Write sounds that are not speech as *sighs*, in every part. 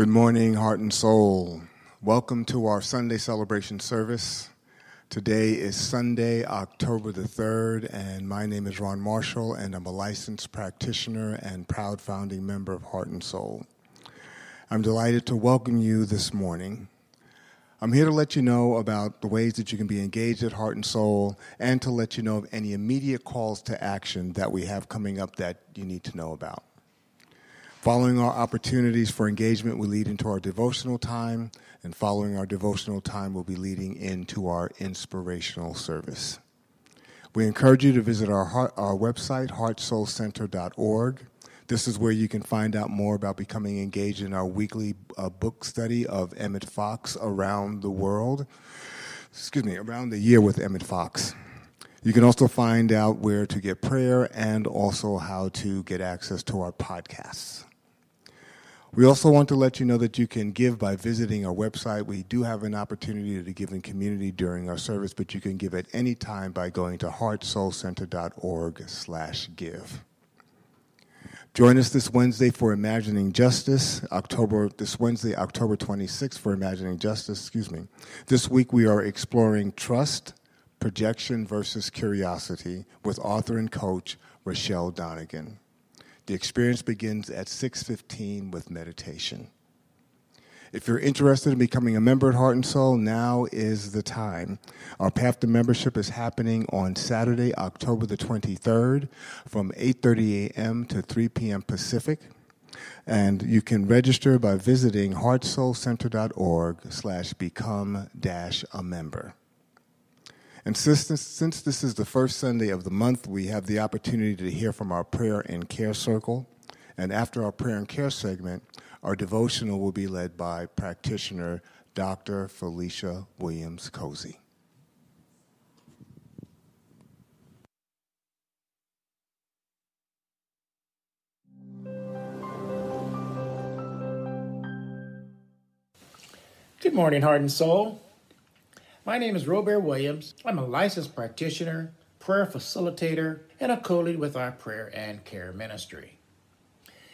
Good morning, heart and soul. Welcome to our Sunday celebration service. Today is Sunday, October the 3rd, and my name is Ron Marshall, and I'm a licensed practitioner and proud founding member of Heart and Soul. I'm delighted to welcome you this morning. I'm here to let you know about the ways that you can be engaged at Heart and Soul and to let you know of any immediate calls to action that we have coming up that you need to know about. Following our opportunities for engagement, we lead into our devotional time, and following our devotional time, we'll be leading into our inspirational service. We encourage you to visit our, heart, our website, heartsoulcenter.org. This is where you can find out more about becoming engaged in our weekly uh, book study of Emmett Fox around the world. Excuse me, around the year with Emmett Fox. You can also find out where to get prayer and also how to get access to our podcasts. We also want to let you know that you can give by visiting our website. We do have an opportunity to give in community during our service, but you can give at any time by going to heartsoulcenter.org slash give. Join us this Wednesday for Imagining Justice, October this Wednesday, October 26th for Imagining Justice, excuse me. This week we are exploring trust, projection versus curiosity with author and coach Rochelle Donegan. The experience begins at 6:15 with meditation. If you're interested in becoming a member at Heart and Soul, now is the time. Our path to membership is happening on Saturday, October the 23rd from 8:30 a.m. to 3 p.m. Pacific. And you can register by visiting heartsoulcenter.org slash become dash a member. And since this, since this is the first Sunday of the month, we have the opportunity to hear from our prayer and care circle. And after our prayer and care segment, our devotional will be led by practitioner Dr. Felicia Williams Cozy. Good morning, heart and soul. My name is Robert Williams. I'm a licensed practitioner, prayer facilitator, and a co lead with our prayer and care ministry.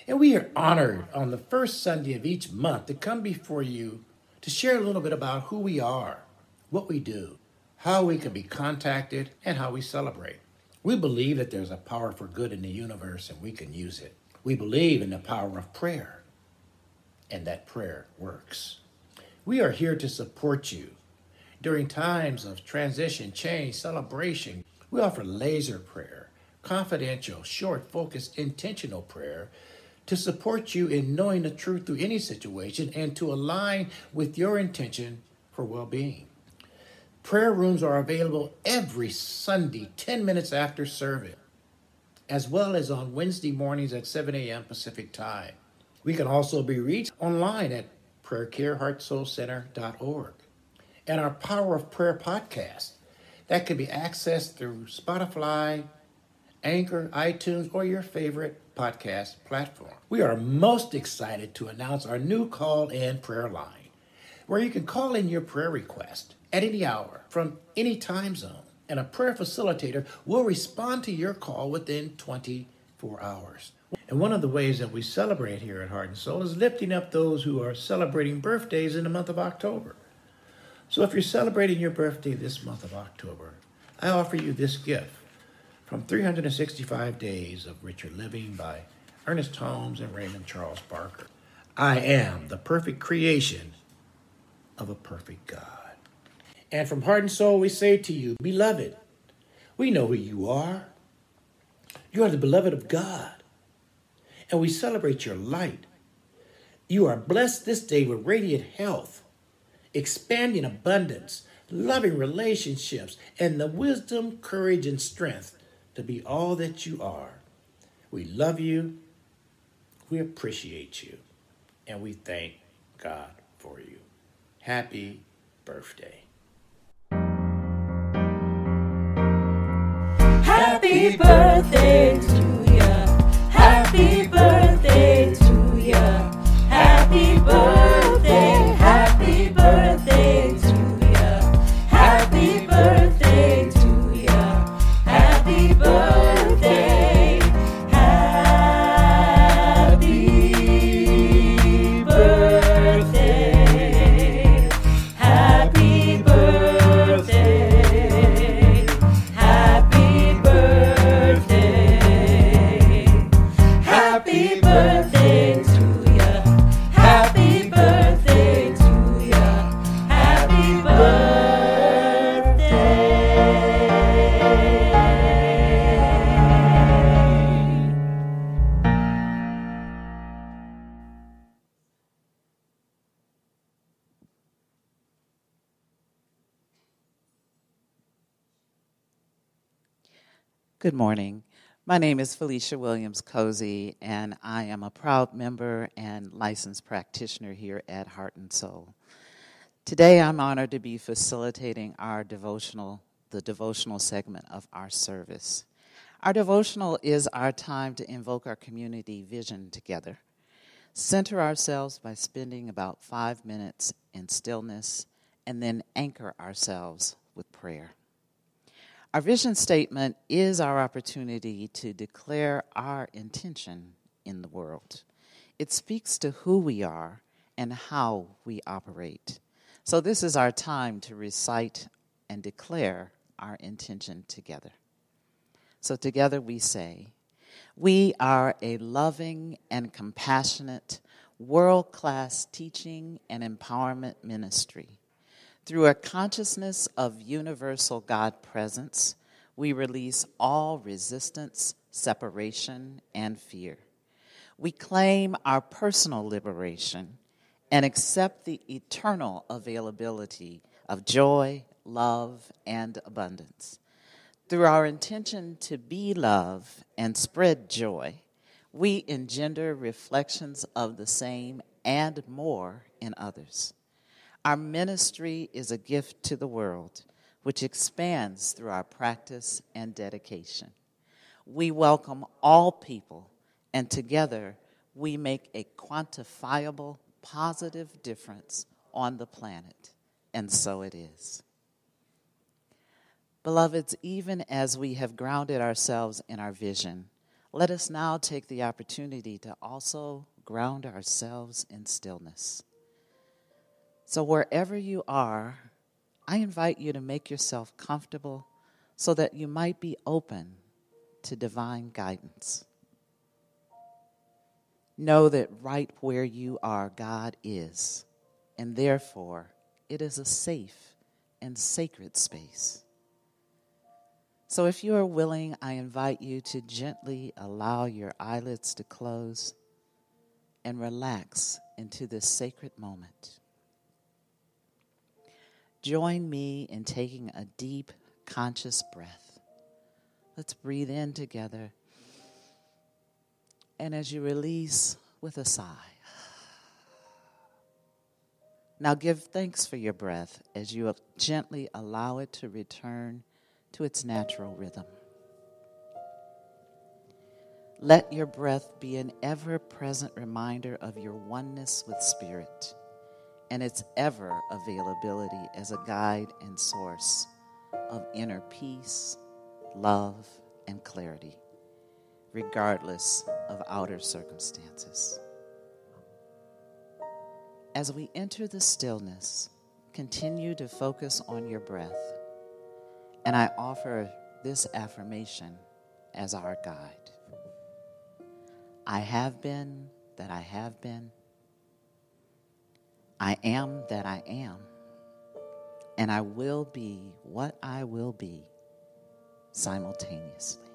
And we are honored on the first Sunday of each month to come before you to share a little bit about who we are, what we do, how we can be contacted, and how we celebrate. We believe that there's a power for good in the universe and we can use it. We believe in the power of prayer and that prayer works. We are here to support you during times of transition, change, celebration, we offer laser prayer, confidential, short, focused, intentional prayer to support you in knowing the truth through any situation and to align with your intention for well being. Prayer rooms are available every Sunday, 10 minutes after service, as well as on Wednesday mornings at 7 a.m. Pacific Time. We can also be reached online at prayercareheartsoulcenter.org and our Power of Prayer podcast. That can be accessed through Spotify, Anchor, iTunes, or your favorite podcast platform. We are most excited to announce our new call in prayer line, where you can call in your prayer request at any hour from any time zone, and a prayer facilitator will respond to your call within 24 hours. And one of the ways that we celebrate here at Heart and Soul is lifting up those who are celebrating birthdays in the month of October. So if you're celebrating your birthday this month of October, I offer you this gift from 365 Days of Richer Living by Ernest Holmes and Raymond Charles Barker. I am the perfect creation of a perfect God. And from heart and soul, we say to you, Beloved, we know who you are. You are the beloved of God. And we celebrate your light. You are blessed this day with radiant health expanding abundance, loving relationships, and the wisdom, courage, and strength to be all that you are. We love you, we appreciate you, and we thank God for you. Happy birthday. Happy birthday Good morning. My name is Felicia Williams Cozy, and I am a proud member and licensed practitioner here at Heart and Soul. Today, I'm honored to be facilitating our devotional, the devotional segment of our service. Our devotional is our time to invoke our community vision together. Center ourselves by spending about five minutes in stillness and then anchor ourselves with prayer. Our vision statement is our opportunity to declare our intention in the world. It speaks to who we are and how we operate. So, this is our time to recite and declare our intention together. So, together we say, We are a loving and compassionate, world class teaching and empowerment ministry. Through a consciousness of universal God presence, we release all resistance, separation, and fear. We claim our personal liberation and accept the eternal availability of joy, love, and abundance. Through our intention to be love and spread joy, we engender reflections of the same and more in others. Our ministry is a gift to the world, which expands through our practice and dedication. We welcome all people, and together we make a quantifiable positive difference on the planet. And so it is. Beloveds, even as we have grounded ourselves in our vision, let us now take the opportunity to also ground ourselves in stillness. So, wherever you are, I invite you to make yourself comfortable so that you might be open to divine guidance. Know that right where you are, God is, and therefore it is a safe and sacred space. So, if you are willing, I invite you to gently allow your eyelids to close and relax into this sacred moment. Join me in taking a deep, conscious breath. Let's breathe in together and as you release with a sigh. Now give thanks for your breath as you gently allow it to return to its natural rhythm. Let your breath be an ever present reminder of your oneness with Spirit and its ever availability as a guide and source of inner peace, love, and clarity regardless of outer circumstances. As we enter the stillness, continue to focus on your breath. And I offer this affirmation as our guide. I have been that I have been. I am that I am. And I will be what I will be simultaneously.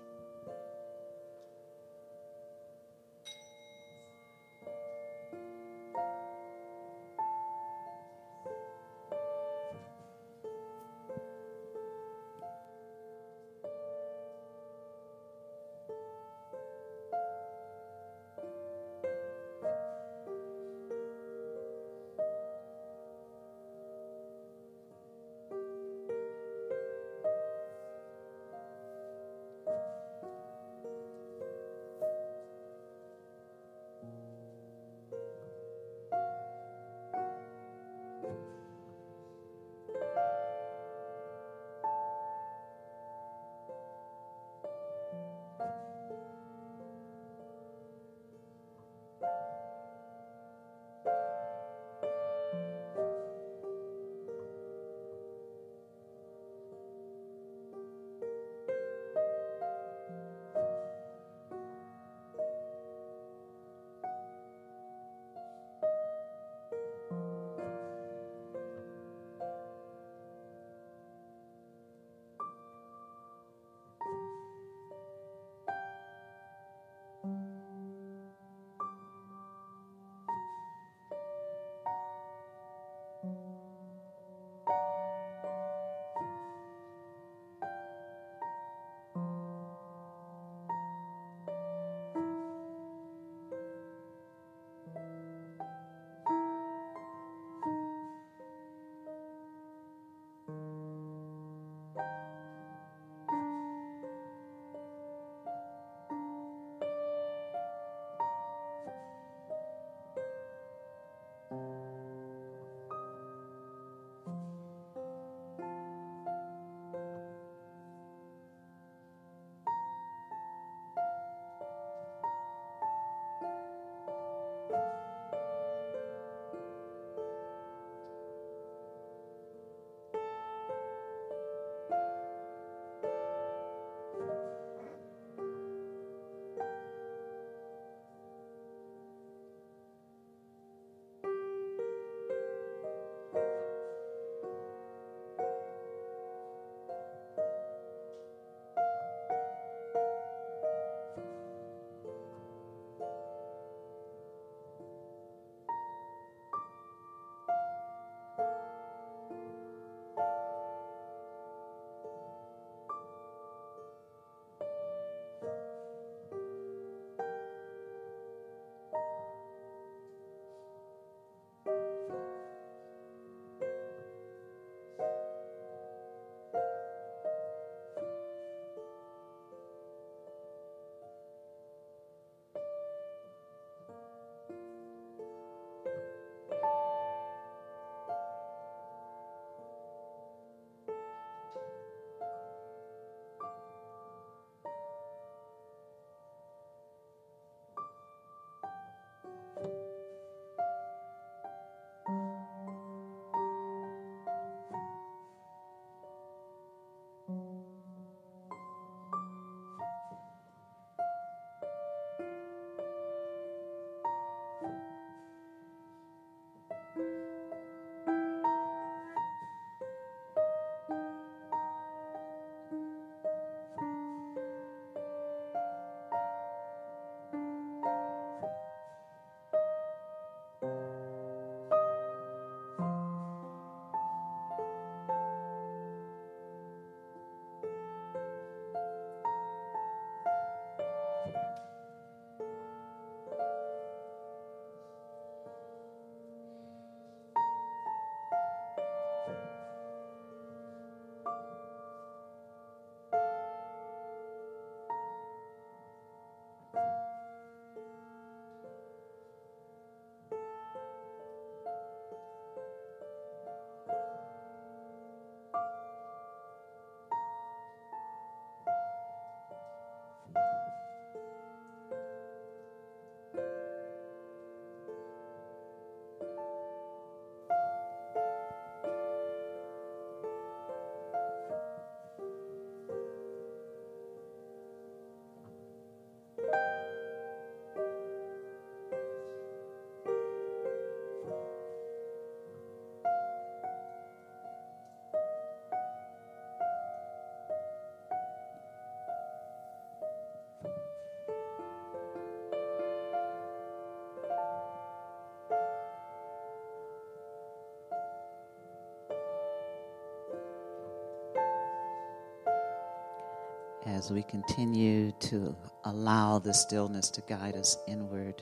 As we continue to allow the stillness to guide us inward,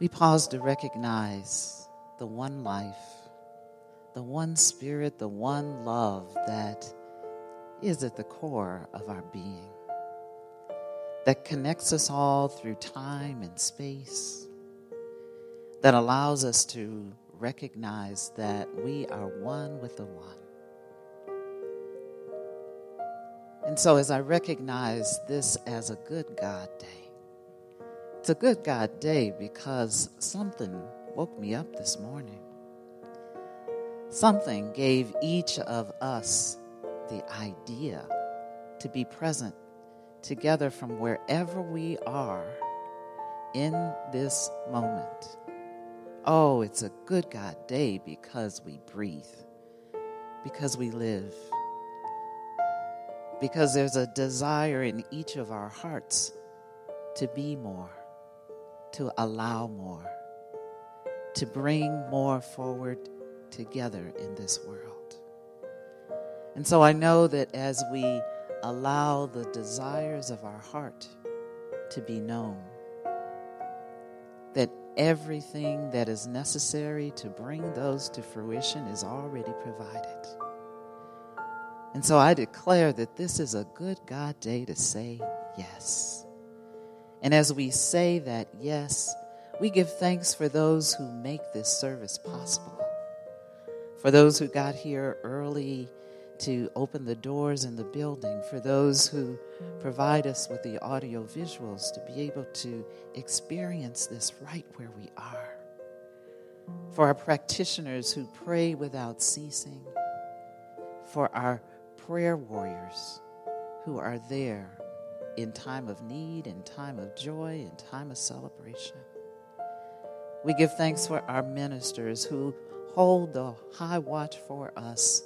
we pause to recognize the one life, the one spirit, the one love that is at the core of our being, that connects us all through time and space, that allows us to recognize that we are one with the one. And so, as I recognize this as a good God day, it's a good God day because something woke me up this morning. Something gave each of us the idea to be present together from wherever we are in this moment. Oh, it's a good God day because we breathe, because we live because there's a desire in each of our hearts to be more, to allow more, to bring more forward together in this world. And so I know that as we allow the desires of our heart to be known, that everything that is necessary to bring those to fruition is already provided. And so I declare that this is a good God day to say yes. And as we say that yes, we give thanks for those who make this service possible. For those who got here early to open the doors in the building, for those who provide us with the audio visuals to be able to experience this right where we are. For our practitioners who pray without ceasing. For our prayer warriors who are there in time of need, in time of joy, in time of celebration. We give thanks for our ministers who hold the high watch for us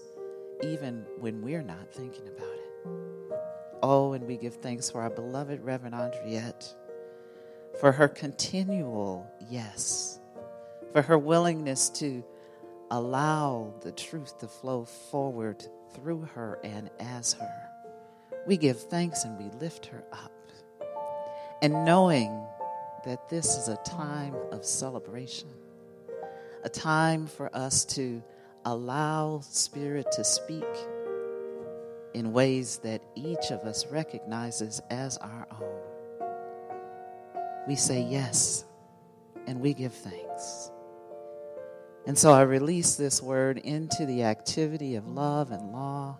even when we're not thinking about it. Oh, and we give thanks for our beloved Reverend Andriette for her continual yes, for her willingness to allow the truth to flow forward through her and as her. We give thanks and we lift her up. And knowing that this is a time of celebration, a time for us to allow Spirit to speak in ways that each of us recognizes as our own. We say yes and we give thanks. And so I release this word into the activity of love and law,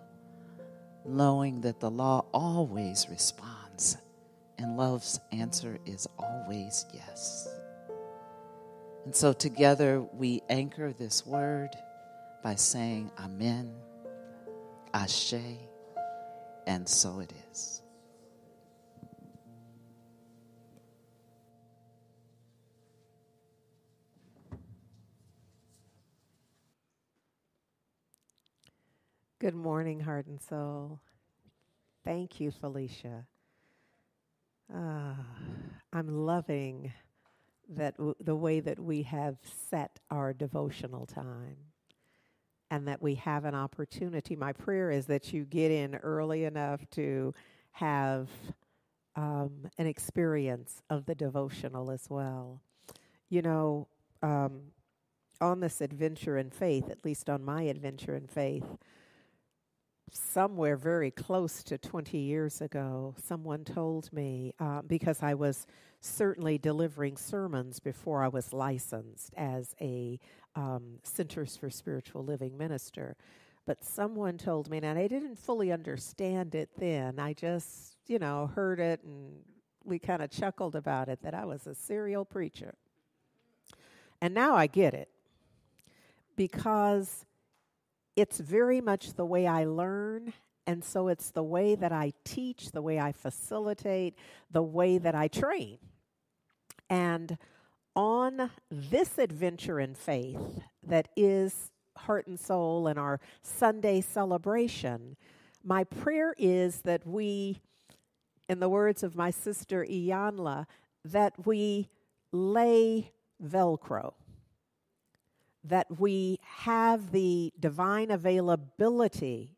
knowing that the law always responds and love's answer is always yes. And so together we anchor this word by saying Amen, Ashe, and so it is. Good morning, Heart and Soul. Thank you, Felicia. Ah, I'm loving that w- the way that we have set our devotional time and that we have an opportunity. My prayer is that you get in early enough to have um, an experience of the devotional as well. You know, um, on this adventure in faith, at least on my adventure in faith, somewhere very close to 20 years ago, someone told me, uh, because I was certainly delivering sermons before I was licensed as a um, Centers for Spiritual Living minister. But someone told me, and I didn't fully understand it then. I just, you know, heard it and we kind of chuckled about it that I was a serial preacher. And now I get it because it's very much the way I learn. And so it's the way that I teach, the way I facilitate, the way that I train. And on this adventure in faith that is Heart and Soul and our Sunday celebration, my prayer is that we, in the words of my sister Iyanla, that we lay Velcro that we have the divine availability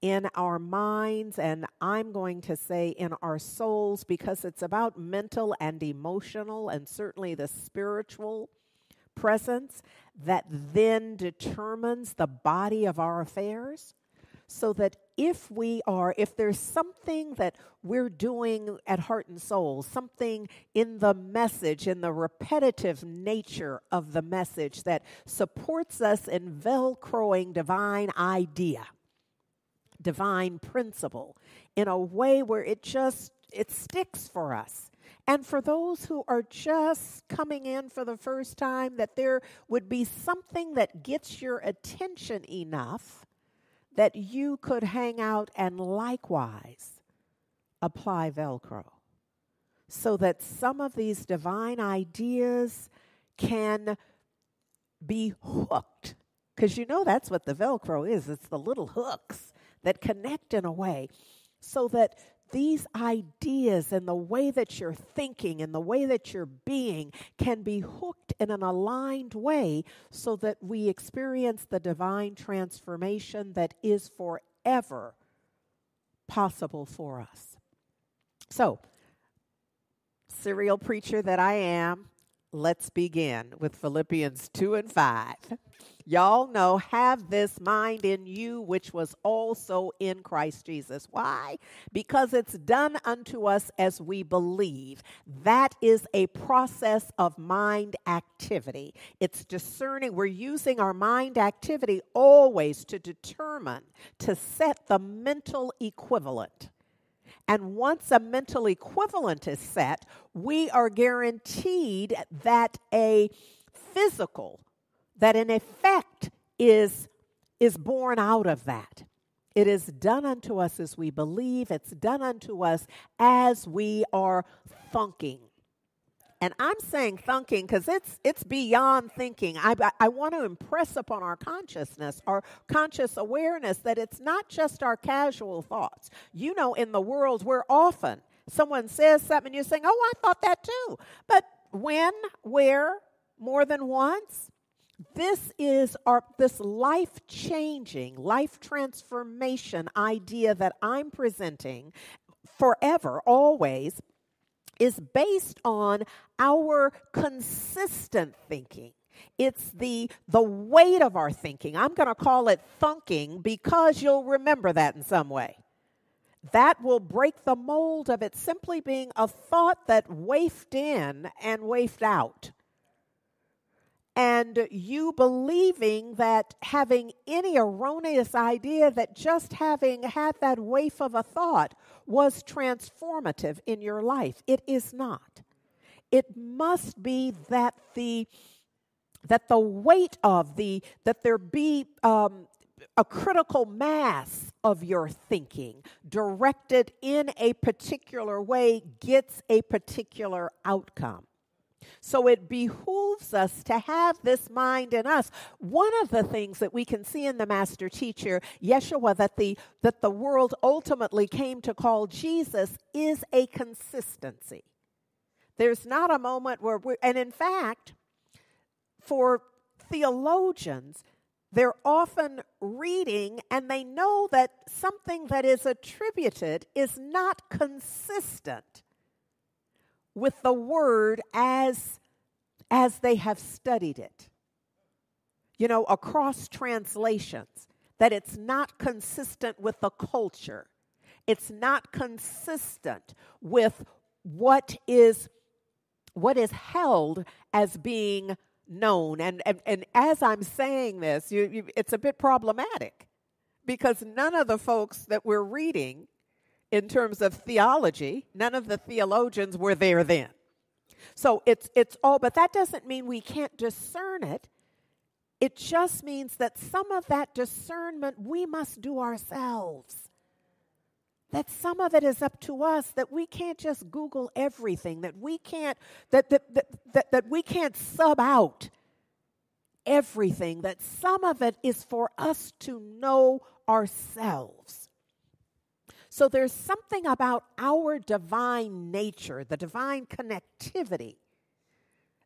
in our minds, and I'm going to say in our souls, because it's about mental and emotional, and certainly the spiritual presence that then determines the body of our affairs so that if we are, if there's something that we're doing at Heart and Soul, something in the message, in the repetitive nature of the message that supports us in velcroing divine idea, divine principle, in a way where it just, it sticks for us. And for those who are just coming in for the first time, that there would be something that gets your attention enough that you could hang out and likewise apply Velcro so that some of these divine ideas can be hooked. Because you know that's what the Velcro is it's the little hooks that connect in a way so that these ideas and the way that you're thinking and the way that you're being can be hooked in an aligned way so that we experience the divine transformation that is forever possible for us. So, serial preacher that I am, let's begin with Philippians 2 and 5. Y'all know, have this mind in you, which was also in Christ Jesus. Why? Because it's done unto us as we believe. That is a process of mind activity. It's discerning. We're using our mind activity always to determine, to set the mental equivalent. And once a mental equivalent is set, we are guaranteed that a physical that an effect is, is born out of that. It is done unto us as we believe, it's done unto us as we are thunking. And I'm saying thinking because it's it's beyond thinking. I, I, want to impress upon our consciousness, our conscious awareness, that it's not just our casual thoughts. You know, in the world, we're often someone says something, you're saying, "Oh, I thought that too." But when, where, more than once, this is our this life changing life transformation idea that i'm presenting forever always is based on our consistent thinking. It's the the weight of our thinking. I'm going to call it thunking because you'll remember that in some way. That will break the mold of it simply being a thought that wafted in and wafted out and you believing that having any erroneous idea that just having had that waif of a thought was transformative in your life. It is not. It must be that the that the weight of the that there be um, a critical mass of your thinking directed in a particular way gets a particular outcome. So it behooves us to have this mind in us. One of the things that we can see in the master teacher, Yeshua, that the, that the world ultimately came to call Jesus is a consistency. There's not a moment where we and in fact, for theologians, they're often reading and they know that something that is attributed is not consistent with the word as as they have studied it. You know across translations that it's not consistent with the culture. It's not consistent with what is what is held as being known. And and, and as i'm saying this you, you, it's a bit problematic because none of the folks that we're reading in terms of theology. None of the theologians were there then. So it's it's all but that doesn't mean we can't discern it. It just means that some of that discernment we must do ourselves. That some of it is up to us, that we can't just Google everything, that we can't, that, that, that, that, that we can't sub out everything, that some of it is for us to know ourselves. So there's something about our divine nature, the divine connectivity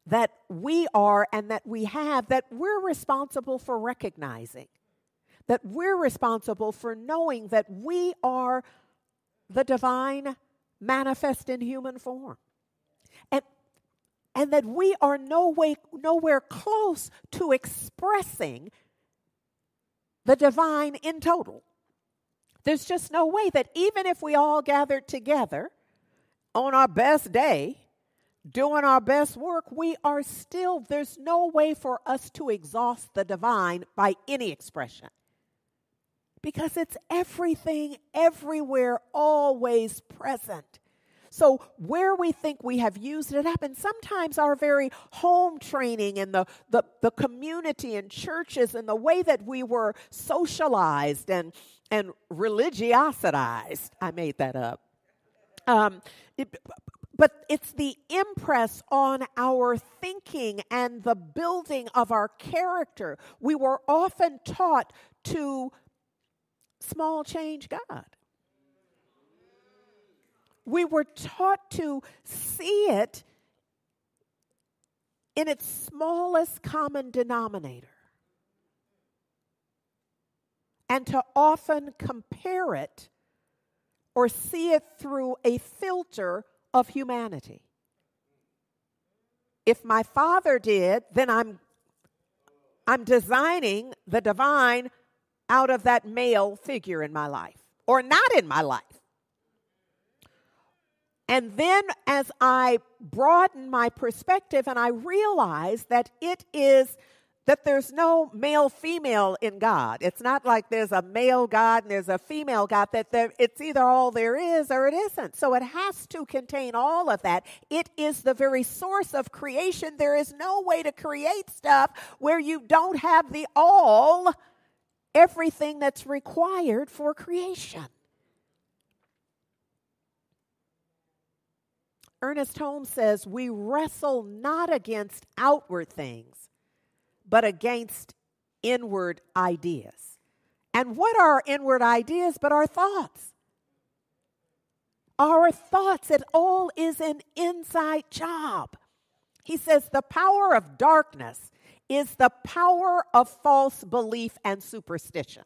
that we are and that we have that we're responsible for recognizing, that we're responsible for knowing that we are the divine manifest in human form. And and that we are no way, nowhere close to expressing the divine in total. There's just no way that even if we all gathered together on our best day, doing our best work, we are still, there's no way for us to exhaust the divine by any expression. Because it's everything, everywhere, always present. So, where we think we have used it up, and sometimes our very home training and the, the, the community and churches and the way that we were socialized and and religiositized. I made that up. Um, it, but it's the impress on our thinking and the building of our character. We were often taught to small change God. We were taught to see it in its smallest common denominator and to often compare it or see it through a filter of humanity. If my father did, then I'm I'm designing the divine out of that male figure in my life or not in my life. And then as I broaden my perspective and I realize that it is that there's no male female in God. It's not like there's a male God and there's a female God, that there, it's either all there is or it isn't. So it has to contain all of that. It is the very source of creation. There is no way to create stuff where you don't have the all, everything that's required for creation. Ernest Holmes says, We wrestle not against outward things but against inward ideas. And what are inward ideas but our thoughts? Our thoughts, it all is an inside job. He says the power of darkness is the power of false belief and superstition.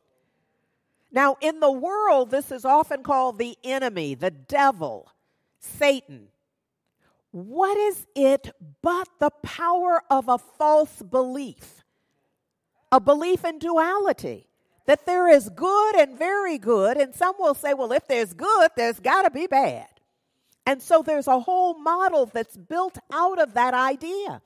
Now, in the world, this is often called the enemy, the devil, Satan. What is it but the power of a false belief? A belief in duality. That there is good and very good, and some will say, well, if there's good, there's got to be bad. And so there's a whole model that's built out of that idea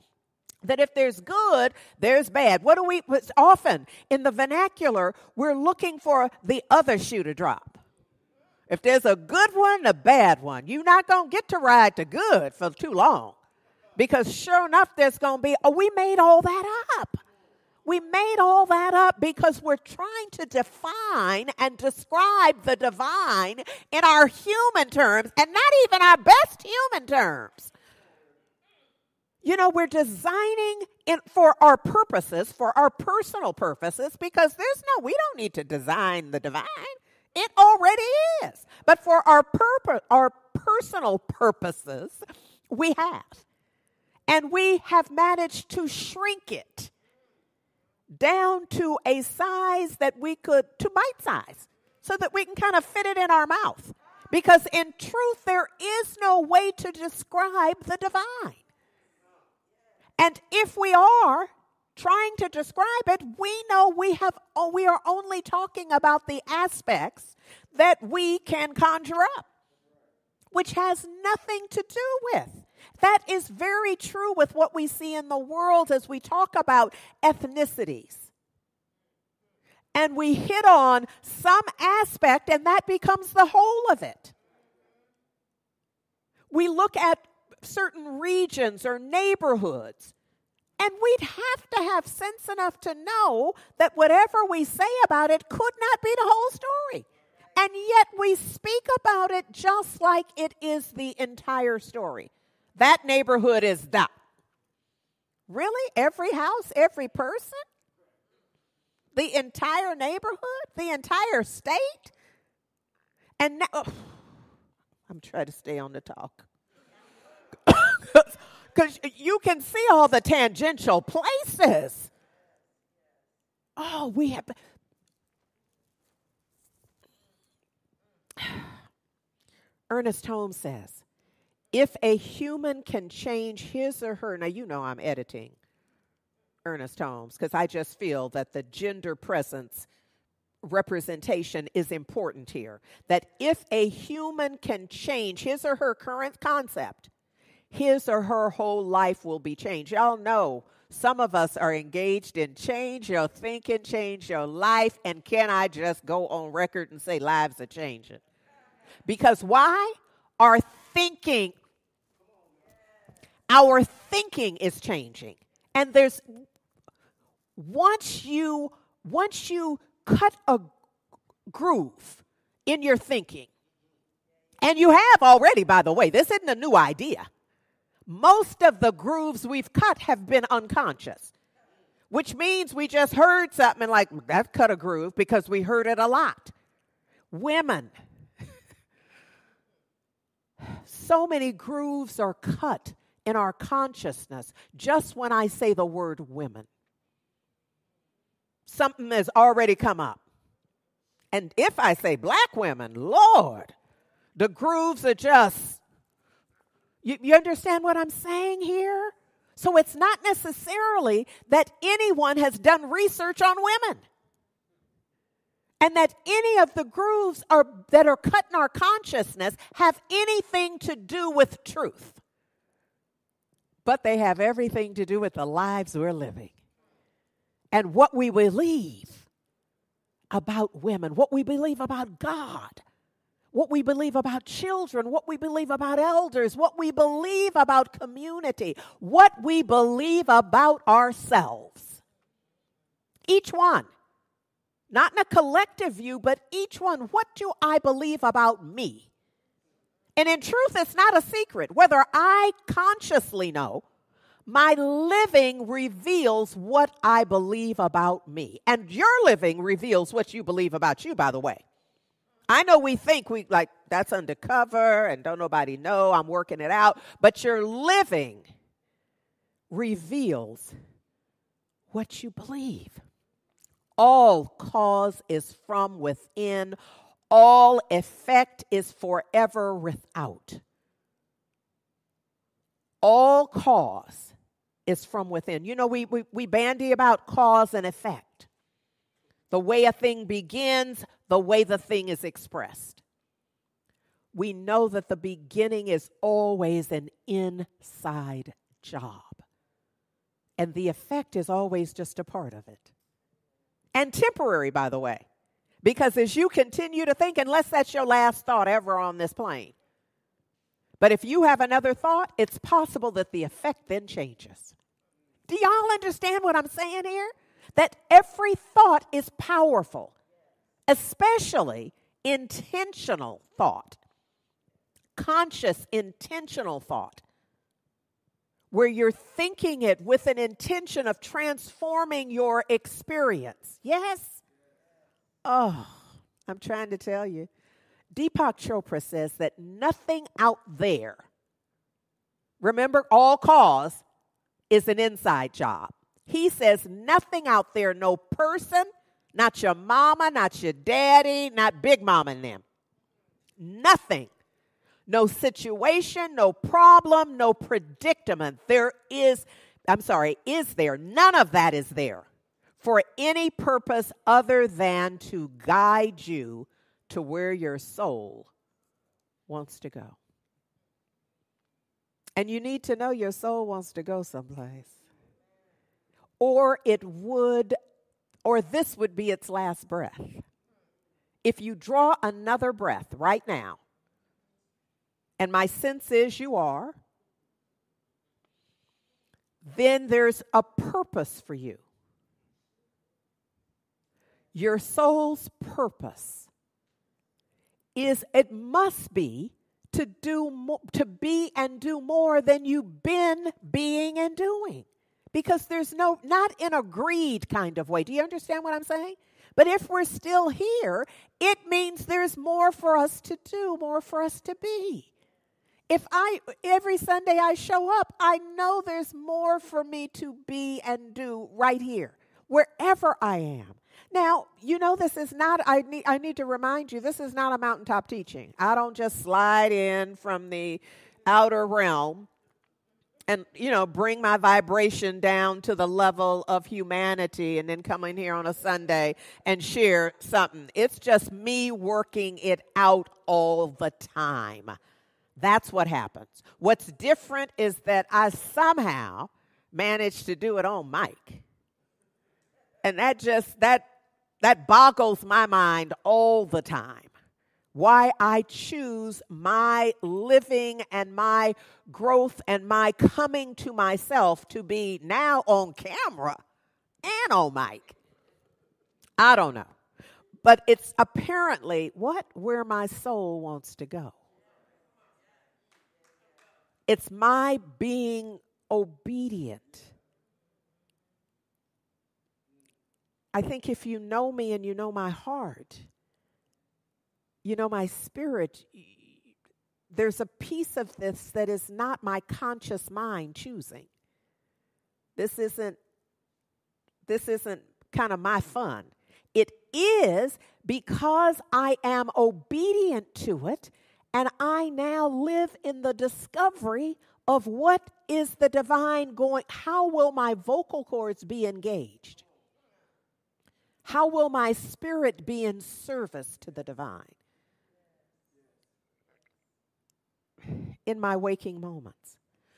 that if there's good, there's bad. What do we often in the vernacular, we're looking for the other shoe to drop. If there's a good one, a bad one, you're not going to get to ride the good for too long. Because sure enough, there's going to be, oh, we made all that up. We made all that up because we're trying to define and describe the divine in our human terms and not even our best human terms. You know, we're designing in, for our purposes, for our personal purposes, because there's no, we don't need to design the divine. It already is. But for our purpose, our personal purposes, we have. And we have managed to shrink it down to a size that we could, to bite size, so that we can kind of fit it in our mouth. Because in truth, there is no way to describe the divine. And if we are trying to describe it, we know we have oh, we are only talking about the aspects that we can conjure up, which has nothing to do with. That is very true with what we see in the world as we talk about ethnicities. And we hit on some aspect, and that becomes the whole of it. We look at certain regions or neighborhoods. And we'd have to have sense enough to know that whatever we say about it could not be the whole story. And yet we speak about it just like it is the entire story. That neighborhood is that. Really? Every house, every person? The entire neighborhood? The entire state? And now, oh, *sighs* I'm trying to stay on the talk. *coughs* Because you can see all the tangential places. Oh, we have. *sighs* Ernest Holmes says, if a human can change his or her, now you know I'm editing Ernest Holmes because I just feel that the gender presence representation is important here. That if a human can change his or her current concept, his or her whole life will be changed. Y'all know some of us are engaged in change your thinking, change your life, and can I just go on record and say lives are changing? Because why? Our thinking, our thinking is changing. And there's once you once you cut a groove in your thinking, and you have already, by the way, this isn't a new idea. Most of the grooves we've cut have been unconscious, which means we just heard something like, that cut a groove because we heard it a lot. Women, *sighs* so many grooves are cut in our consciousness just when I say the word women. Something has already come up. And if I say black women, Lord, the grooves are just you, you understand what I'm saying here? So it's not necessarily that anyone has done research on women. And that any of the grooves are, that are cut in our consciousness have anything to do with truth. But they have everything to do with the lives we're living and what we believe about women, what we believe about God what we believe about children, what we believe about elders, what we believe about community, what we believe about ourselves. Each one. Not in a collective view, but each one. What do I believe about me? And in truth, it's not a secret. Whether I consciously know, my living reveals what I believe about me. And your living reveals what you believe about you, by the way. I know we think we like that's undercover and don't nobody know, I'm working it out, but your living reveals what you believe. All cause is from within, all effect is forever without. All cause is from within. You know, we, we, we bandy about cause and effect. The way a thing begins, the way the thing is expressed. We know that the beginning is always an inside job, and the effect is always just a part of it. And temporary, by the way, because as you continue to think, unless that's your last thought ever on this plane, But if you have another thought, it's possible that the effect then changes. Do y'all understand what I'm saying here? That every thought is powerful, especially intentional thought, conscious, intentional thought, where you're thinking it with an intention of transforming your experience. Yes? Oh, I'm trying to tell you. Deepak Chopra says that nothing out there, remember, all cause is an inside job. He says nothing out there, no person, not your mama, not your daddy, not Big Mama and them. Nothing. No situation, no problem, no predicament. There is, I'm sorry, is there? None of that is there for any purpose other than to guide you to where your soul wants to go. And you need to know your soul wants to go someplace. Or it would, or this would be its last breath. If you draw another breath right now, and my sense is you are, then there's a purpose for you. Your soul's purpose is it must be to do mo- to be and do more than you've been being and doing because there's no not in a greed kind of way. Do you understand what i'm saying? But if we're still here it means there's more for us to do more for us to be. If i every sunday i show up i know there's more for me to be and do right here wherever i am. Now, you know, this is not, I need, I need to remind you, this is not a mountaintop teaching. I don't just slide in from the outer realm and, you know, bring my vibration down to the level of humanity and then come in here on a Sunday and share something. It's just me working it out all the time. That's what happens. What's different is that I somehow managed to do it on mic. And that just, that that boggles my mind all the time. Why I choose my living and my growth and my coming to myself to be now on camera and on mic. I don't know. But it's apparently what where my soul wants to go. It's my being obedient I think if you know me and you know my heart, you know my spirit, there's a piece of this that is not my conscious mind choosing. This isn't this isn't kind of my fun. It is because I am obedient to it and I now live in the discovery of what is the divine going how will my vocal cords be engaged? How will my spirit be in service to the divine? In my waking moments.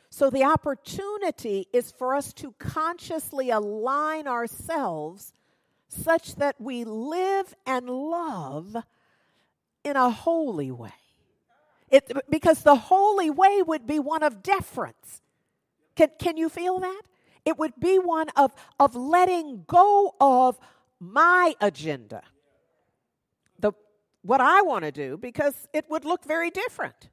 So, the opportunity is for us to consciously align ourselves such that we live and love in a holy way. It, because the holy way would be one of deference. Can, can you feel that? It would be one of, of letting go of my agenda, the, what I want to do, because it would look very different.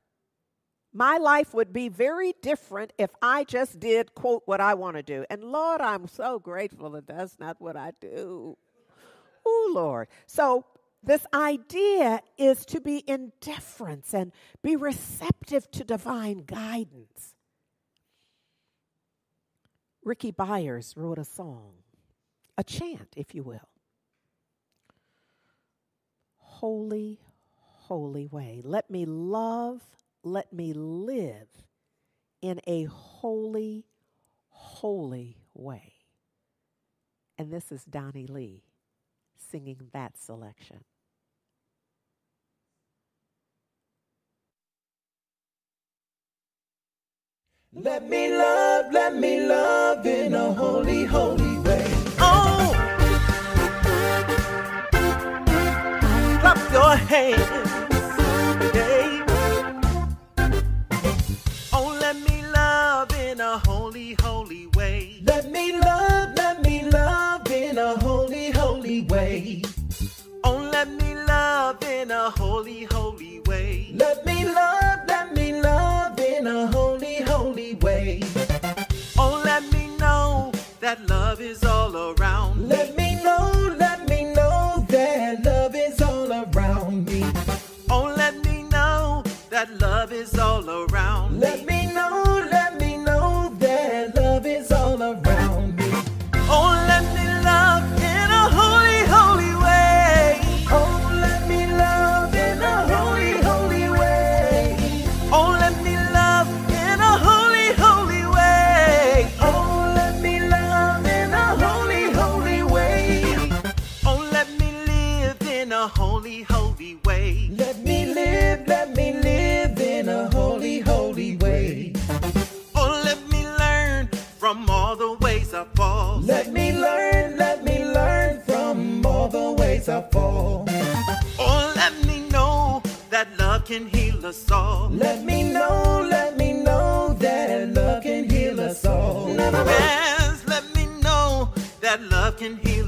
My life would be very different if I just did, quote, what I want to do. And Lord, I'm so grateful that that's not what I do. Oh, Lord. So, this idea is to be in deference and be receptive to divine guidance. Rickie Byars wrote a song, a chant, if you will holy, holy way. Let me love, let me live in a holy, holy way. And this is Donnie Lee singing that selection. Let me love, let me love in a holy, holy way. Oh! Clap your hands. holy can heal us all. Let me know, let me know that love can heal us all. Never yes, let me know that love can heal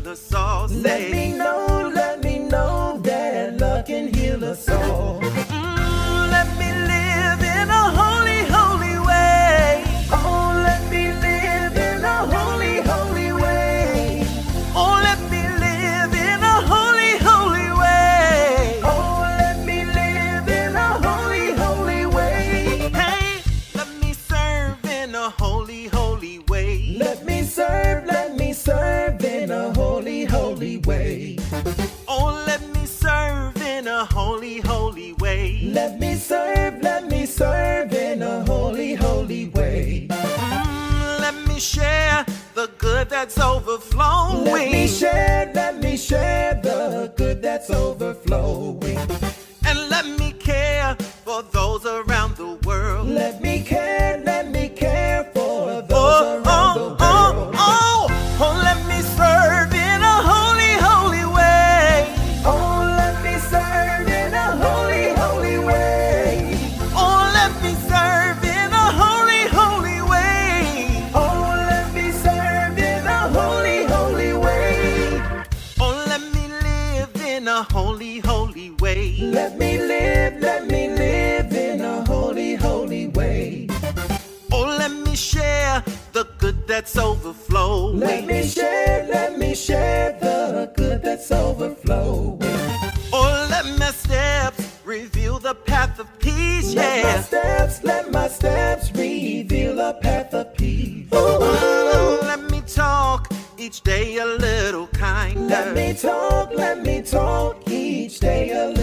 each day a little kinder. Let me talk, let me talk each day a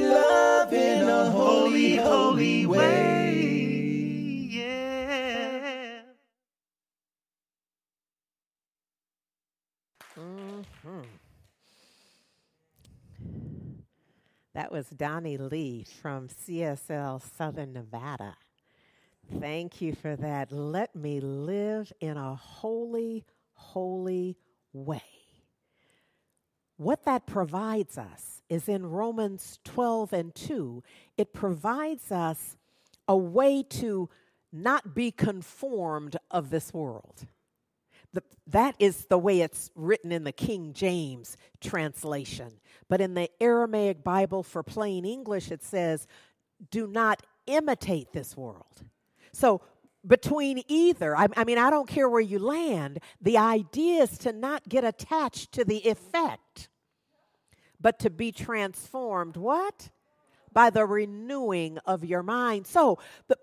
love in a holy, holy way. That was Donnie Lee from CSL Southern Nevada. Thank you for that. Let me live in a holy, holy way. What that provides us is in Romans 12 and 2, it provides us a way to not be conformed of this world. The, that is the way it's written in the King James translation. But in the Aramaic Bible for plain English, it says, do not imitate this world. So between either. I, I, mean, I don't care where you land. The idea is to not get attached to the effect, but to be transformed. What? By the renewing of your mind. So the,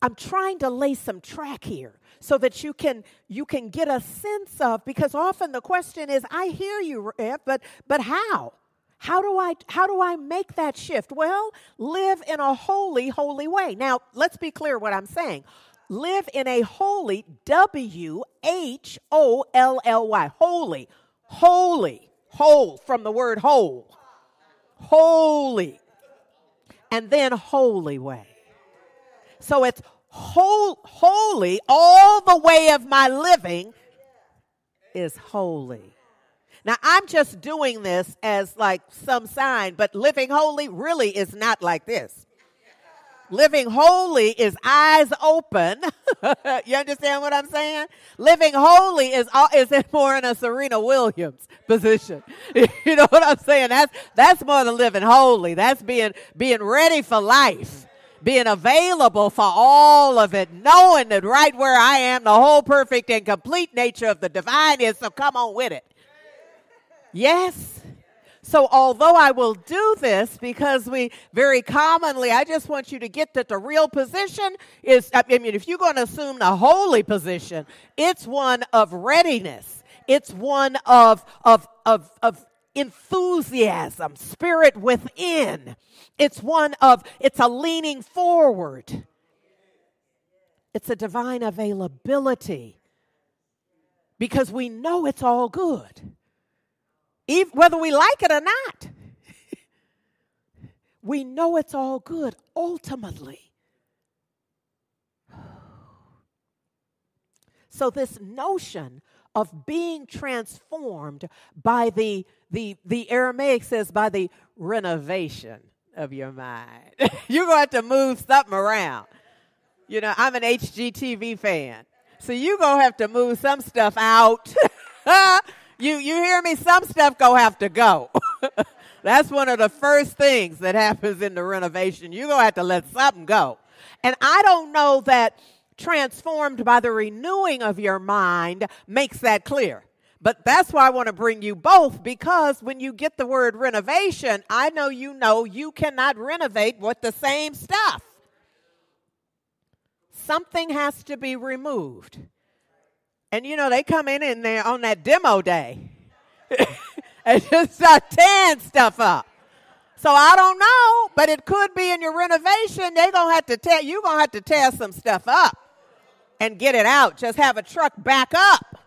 I'm trying to lay some track here so that you can you can get a sense of because often the question is, I hear you, Rev, but but how? How do I how do I make that shift? Well, live in a holy, holy way. Now, let's be clear what I'm saying. Live in a holy W H O L L Y. Holy. Holy. Whole from the word whole. Holy. And then holy way. So it's whole, holy, all the way of my living is holy. Now, I'm just doing this as like some sign, but living holy really is not like this. Living holy is eyes open. *laughs* you understand what I'm saying? Living holy is is more in a Serena Williams position. *laughs* you know what I'm saying? That's that's more than living holy. That's being being ready for life being available for all of it, knowing that right where I am, the whole perfect and complete nature of the divine is. So come on with it. Yes. So, although I will do this because we very commonly, I just want you to get that the real position is, I mean, if you're going to assume the holy position, it's one of readiness, it's one of, of, of, of enthusiasm, spirit within. It's one of, it's a leaning forward, it's a divine availability. Because we know it's all good even, whether we like it or not. we know it's all good ultimately. So, this notion of being transformed by the, the, the Aramaic says, by the renovation of your mind. *laughs* You're going to have to move something around. You know, I'm an HGTV fan. So you're going to have to move some stuff out *laughs* You, you hear me? Some stuff gonna have to go. *laughs* That's one of the first things that happens in the renovation. You're gonna have to let something go. And I don't know that transformed by the renewing of your mind makes that clear. But that's why I want to bring you both because when you get the word renovation, I know you know you cannot renovate with the same stuff. Something has to be removed. And you know, they come in in there on that demo day *laughs* and just start tearing stuff up. So I don't know, but it could be in your renovation. They're gonna have to tear you're gonna have to tear some stuff up and get it out. Just have a truck back up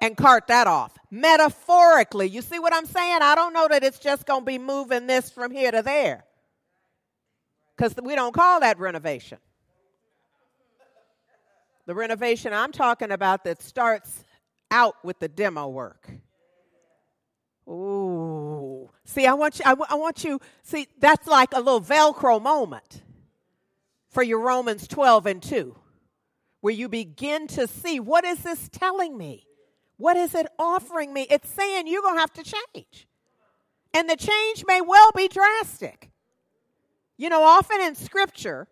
and cart that off. Metaphorically, you see what I'm saying? I don't know that it's just gonna be moving this from here to there. Because we don't call that renovation. The renovation I'm talking about that starts out with the demo work. Ooh. See, I want you, I, I want you, see, that's like a little Velcro moment for your Romans 12 and 2, where you begin to see what is this telling me? What is it offering me? It's saying you're going to have to change. And the change may well be drastic. You know, often in scripture,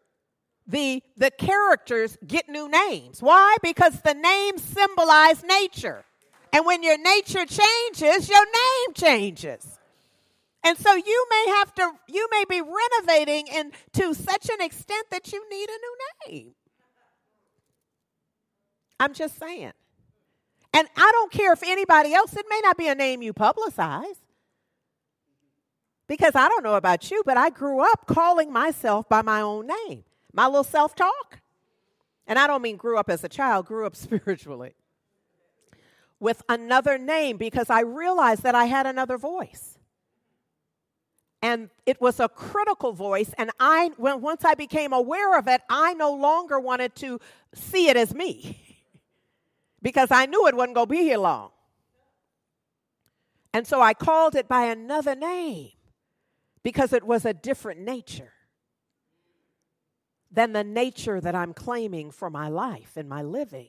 the, the characters get new names. Why? Because the names symbolize nature. And when your nature changes, your name changes. And so you may have to, you may be renovating and to such an extent that you need a new name. I'm just saying. And I don't care if anybody else, it may not be a name you publicize. Because I don't know about you, but I grew up calling myself by my own name my little self talk. And I don't mean grew up as a child, grew up *laughs* spiritually with another name because I realized that I had another voice. And it was a critical voice. And I, when, once I became aware of it, I no longer wanted to see it as me *laughs* because I knew it wasn't going to be here long. And so I called it by another name because it was a different nature than the nature that I'm claiming for my life and my living.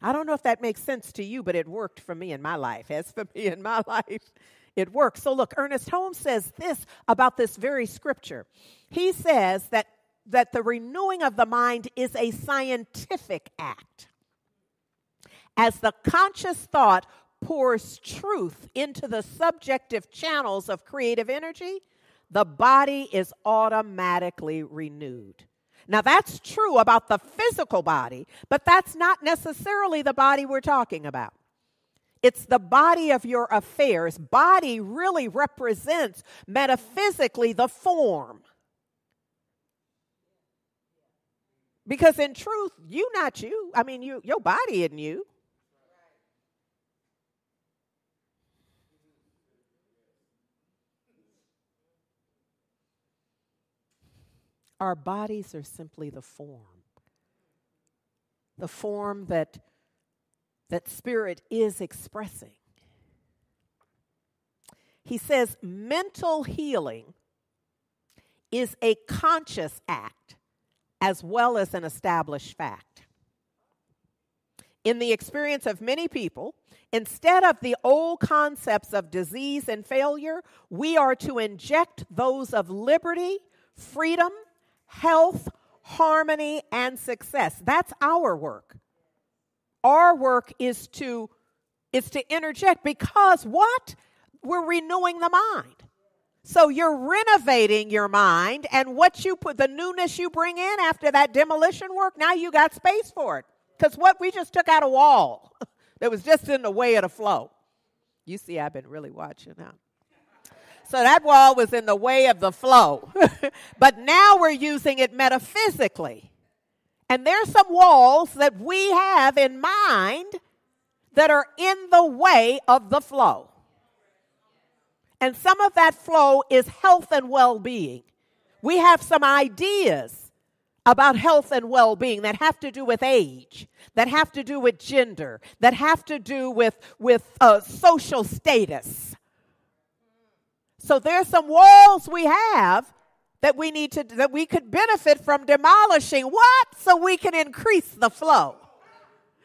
I don't know if that makes sense to you, but it worked for me in my life. As for me in my *laughs* life, it works. So look, Ernest Holmes says this about this very scripture. He says that that the renewing of the mind is a scientific act. As the conscious thought pours truth into the subjective channels of creative energy, the body is automatically renewed. Now, that's true about the physical body, but that's not necessarily the body we're talking about. It's the body of your affairs. Body really represents metaphysically the form. Because in truth, you not you. I mean, you your body isn't you. Our bodies are simply the form. The form that that spirit is expressing. He says mental healing is a conscious act as well as an established fact. In the experience of many people, instead of the old concepts of disease and failure, we are to inject those of liberty, freedom, health, harmony, and success. That's our work. Our work is to is to interject because what? We're renewing the mind. So you're renovating your mind, and what you put, the newness you bring in after that demolition work, now you got space for it. Because what we just took out a wall *laughs* that was just in the way of the flow. You see, I've been really watching, huh? So that wall was in the way of the flow. *laughs* but now we're using it metaphysically. And there's some walls that we have in mind that are in the way of the flow. And some of that flow is health and well being. We have some ideas about health and well being that have to do with age, that have to do with gender, that have to do with, with uh, social status. So there's some walls we have that we need to that we could benefit from demolishing. What? So we can increase the flow.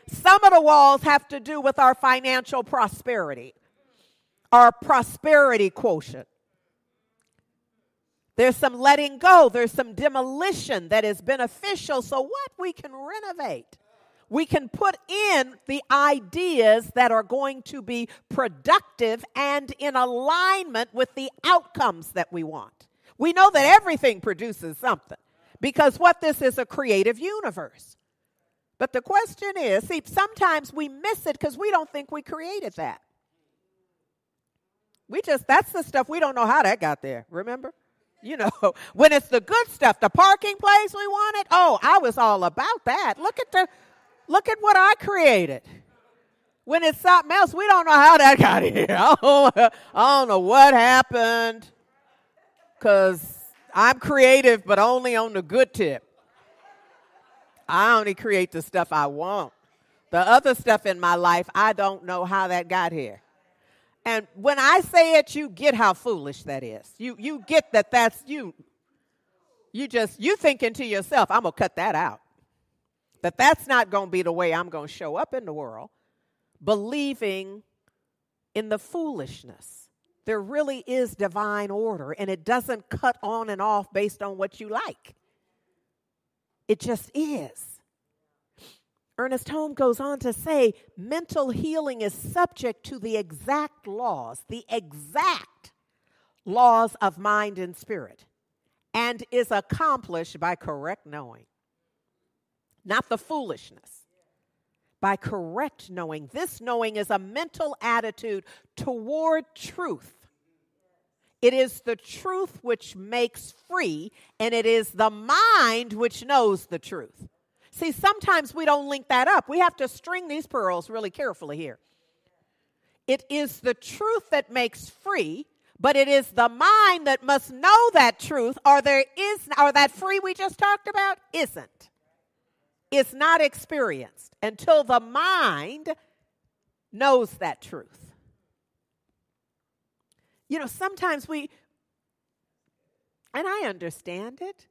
Some of the walls have to do with our financial prosperity our prosperity quotient. There's some letting go, there's some demolition that is beneficial. So, what? We can renovate. We can put in the ideas that are going to be productive and in alignment with the outcomes that we want. We know that everything produces something because what this is a creative universe. But the question is see, sometimes we miss it because we don't think we created that. We just, that's the stuff we don't know how that got there, remember? You know, *laughs* when it's the good stuff, the parking place we wanted, oh, I was all about that. Look at the, look at what I created. When it's something else, we don't know how that got here. *laughs* I don't, I don't know what happened because I'm creative, but only on the good tip. I only create the stuff I want. The other stuff in my life, I don't know how that got here. And when I say it, you get how foolish that is. You, you get that that's you. You just, you thinking to yourself, I'm going to cut that out. That that's not going to be the way I'm going to show up in the world. Believing in the foolishness. There really is divine order, and it doesn't cut on and off based on what you like. It just is. Ernest Holmes goes on to say mental healing is subject to the exact laws, the exact laws of mind and spirit, and is accomplished by correct knowing, not the foolishness. By correct knowing. This knowing is a mental attitude toward truth. It is the truth which makes free, and it is the mind which knows the truth. See, sometimes we don't link that up. We have to string these pearls really carefully here. It is the truth that makes free, but it is the mind that must know that truth, or there is, or that free we just talked about isn't. It's not experienced until the mind knows that truth. You know, sometimes we, and I understand it.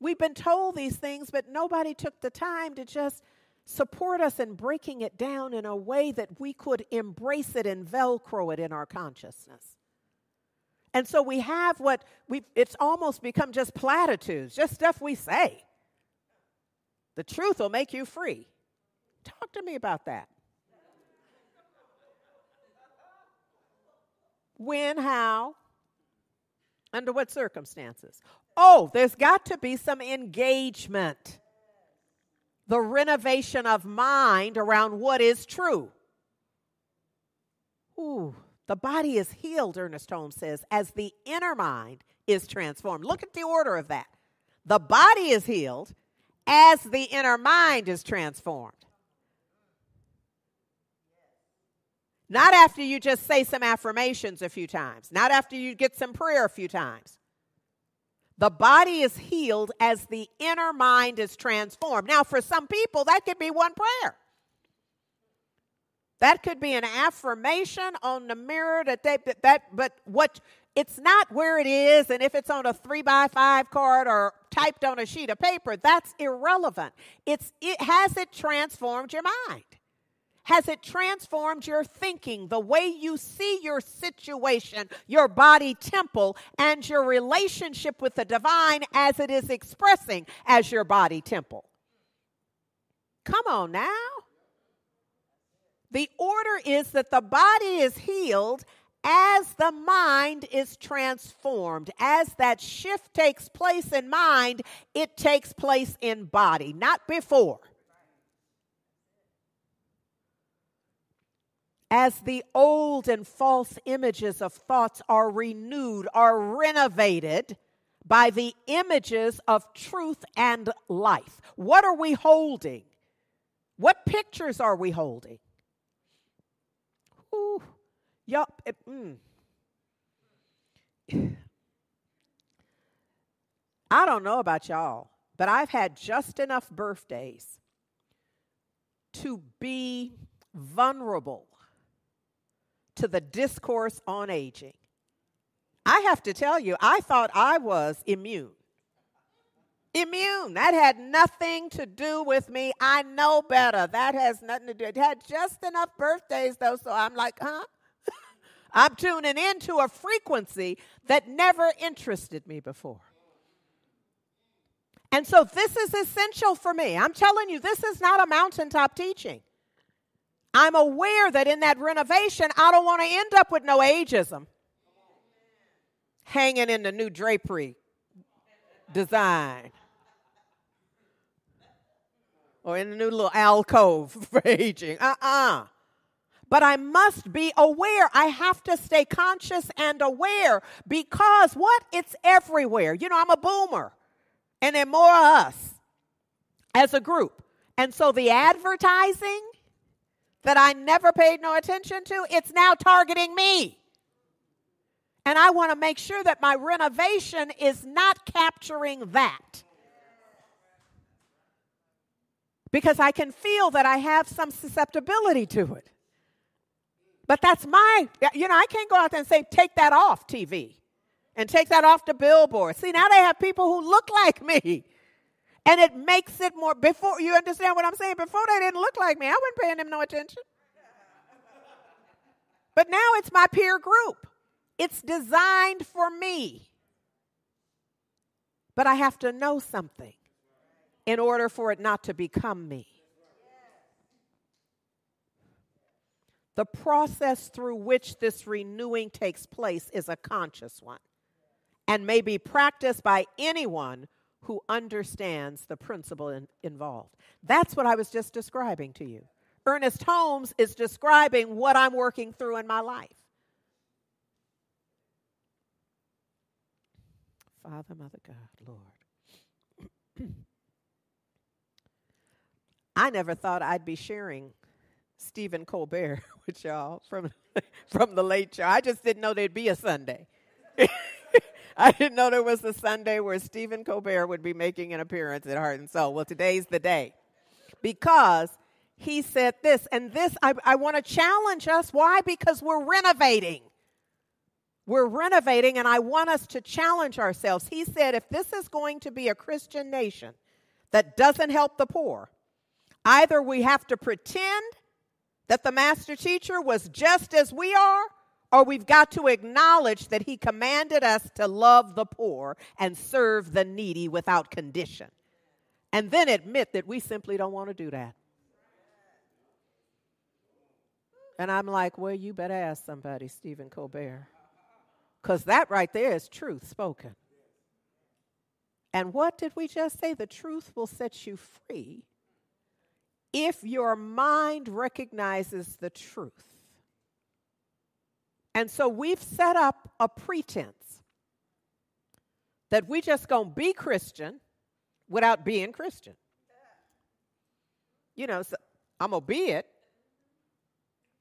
We've been told these things, but nobody took the time to just support us in breaking it down in a way that we could embrace it and velcro it in our consciousness. And so we have what we it's almost become just platitudes, just stuff we say. The truth will make you free. Talk to me about that. When, how, under what circumstances? Oh, there's got to be some engagement. The renovation of mind around what is true. Ooh, the body is healed, Ernest Holmes says, as the inner mind is transformed. Look at the order of that. The body is healed as the inner mind is transformed. Not after you just say some affirmations a few times, not after you get some prayer a few times. The body is healed as the inner mind is transformed. Now, for some people, that could be one prayer. That could be an affirmation on the mirror that they that, but what it's not where it is, and if it's on a three by five card or typed on a sheet of paper, that's irrelevant. It's it has it transformed your mind. Has it transformed your thinking, the way you see your situation, your body temple, and your relationship with the divine as it is expressing as your body temple? Come on now. The order is that the body is healed as the mind is transformed. As that shift takes place in mind, it takes place in body, not before. As the old and false images of thoughts are renewed, are renovated by the images of truth and life. What are we holding? What pictures are we holding? Ooh, It, mm. *sighs* I don't know about y'all, but I've had just enough birthdays to be vulnerable to the discourse on aging. I have to tell you, I thought I was immune. Immune. That had nothing to do with me. I know better. That has nothing to do. It had just enough birthdays, though, so I'm like, huh? I'm tuning into a frequency that never interested me before. And so this is essential for me. I'm telling you, this is not a mountaintop teaching. I'm aware that in that renovation, I don't want to end up with no ageism hanging in the new drapery design or in the new little alcove *laughs* for aging. Uh uh But I must be aware. I have to stay conscious and aware because what? It's everywhere. You know, I'm a boomer, and there are more of us as a group. And so the advertising that I never paid no attention to, it's now targeting me. And I want to make sure that my renovation is not capturing that. Because I can feel that I have some susceptibility to it. But that's my, you know, I can't go out there and say, take that off TV and take that off the billboard. See, now they have people who look *laughs* like me. And it makes it more, before, you understand what I'm saying? Before they didn't look like me, I wasn't paying them no attention. But now it's my peer group. It's designed for me. But I have to know something in order for it not to become me. The process through which this renewing takes place is a conscious one and may be practiced by anyone who understands the principle in, involved. That's what I was just describing to you. Ernest Holmes is describing what I'm working through in my life. Father, Mother, God, Lord. *clears throat* I never thought I'd be sharing Stephen Colbert *laughs* with y'all from, *laughs* from the late show. I just didn't know there'd be a Sunday. *laughs* I didn't know there was a Sunday where Stephen Colbert would be making an appearance at Heart and Soul. Well, today's the day. Because he said this, and this I, I want to challenge us. Why? Because we're renovating. We're renovating, and I want us to challenge ourselves. He said, if this is going to be a Christian nation that doesn't help the poor, either we have to pretend that the master teacher was just as we are, or we've got to acknowledge that he commanded us to love the poor and serve the needy without condition. And then admit that we simply don't want to do that. And I'm like, well, you better ask somebody, Stephen Colbert. Because that right there is truth spoken. And what did we just say? The truth will set you free if your mind recognizes the truth And so we've set up a pretense that we just to be Christian without being Christian. You know, so I'm to be it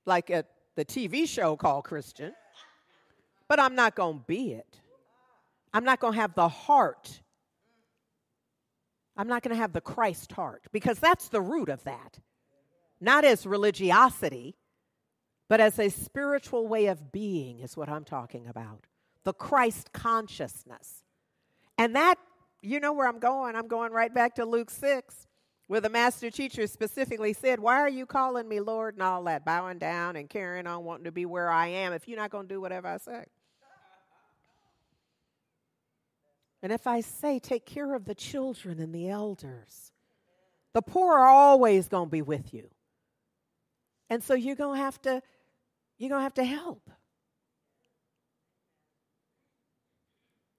like at the TV show called Christian, but I'm not to be it. I'm not to have the heart. I'm not going to have the Christ heart because that's the root of that. Not as religiosity, but as a spiritual way of being, is what I'm talking about. The Christ consciousness. And that, you know where I'm going. I'm going right back to Luke 6, where the master teacher specifically said, Why are you calling me Lord and all that, bowing down and carrying on, wanting to be where I am if you're not going to do whatever I say? And if I say, Take care of the children and the elders, the poor are always going to be with you. And so you're going to have to you're going to have to help.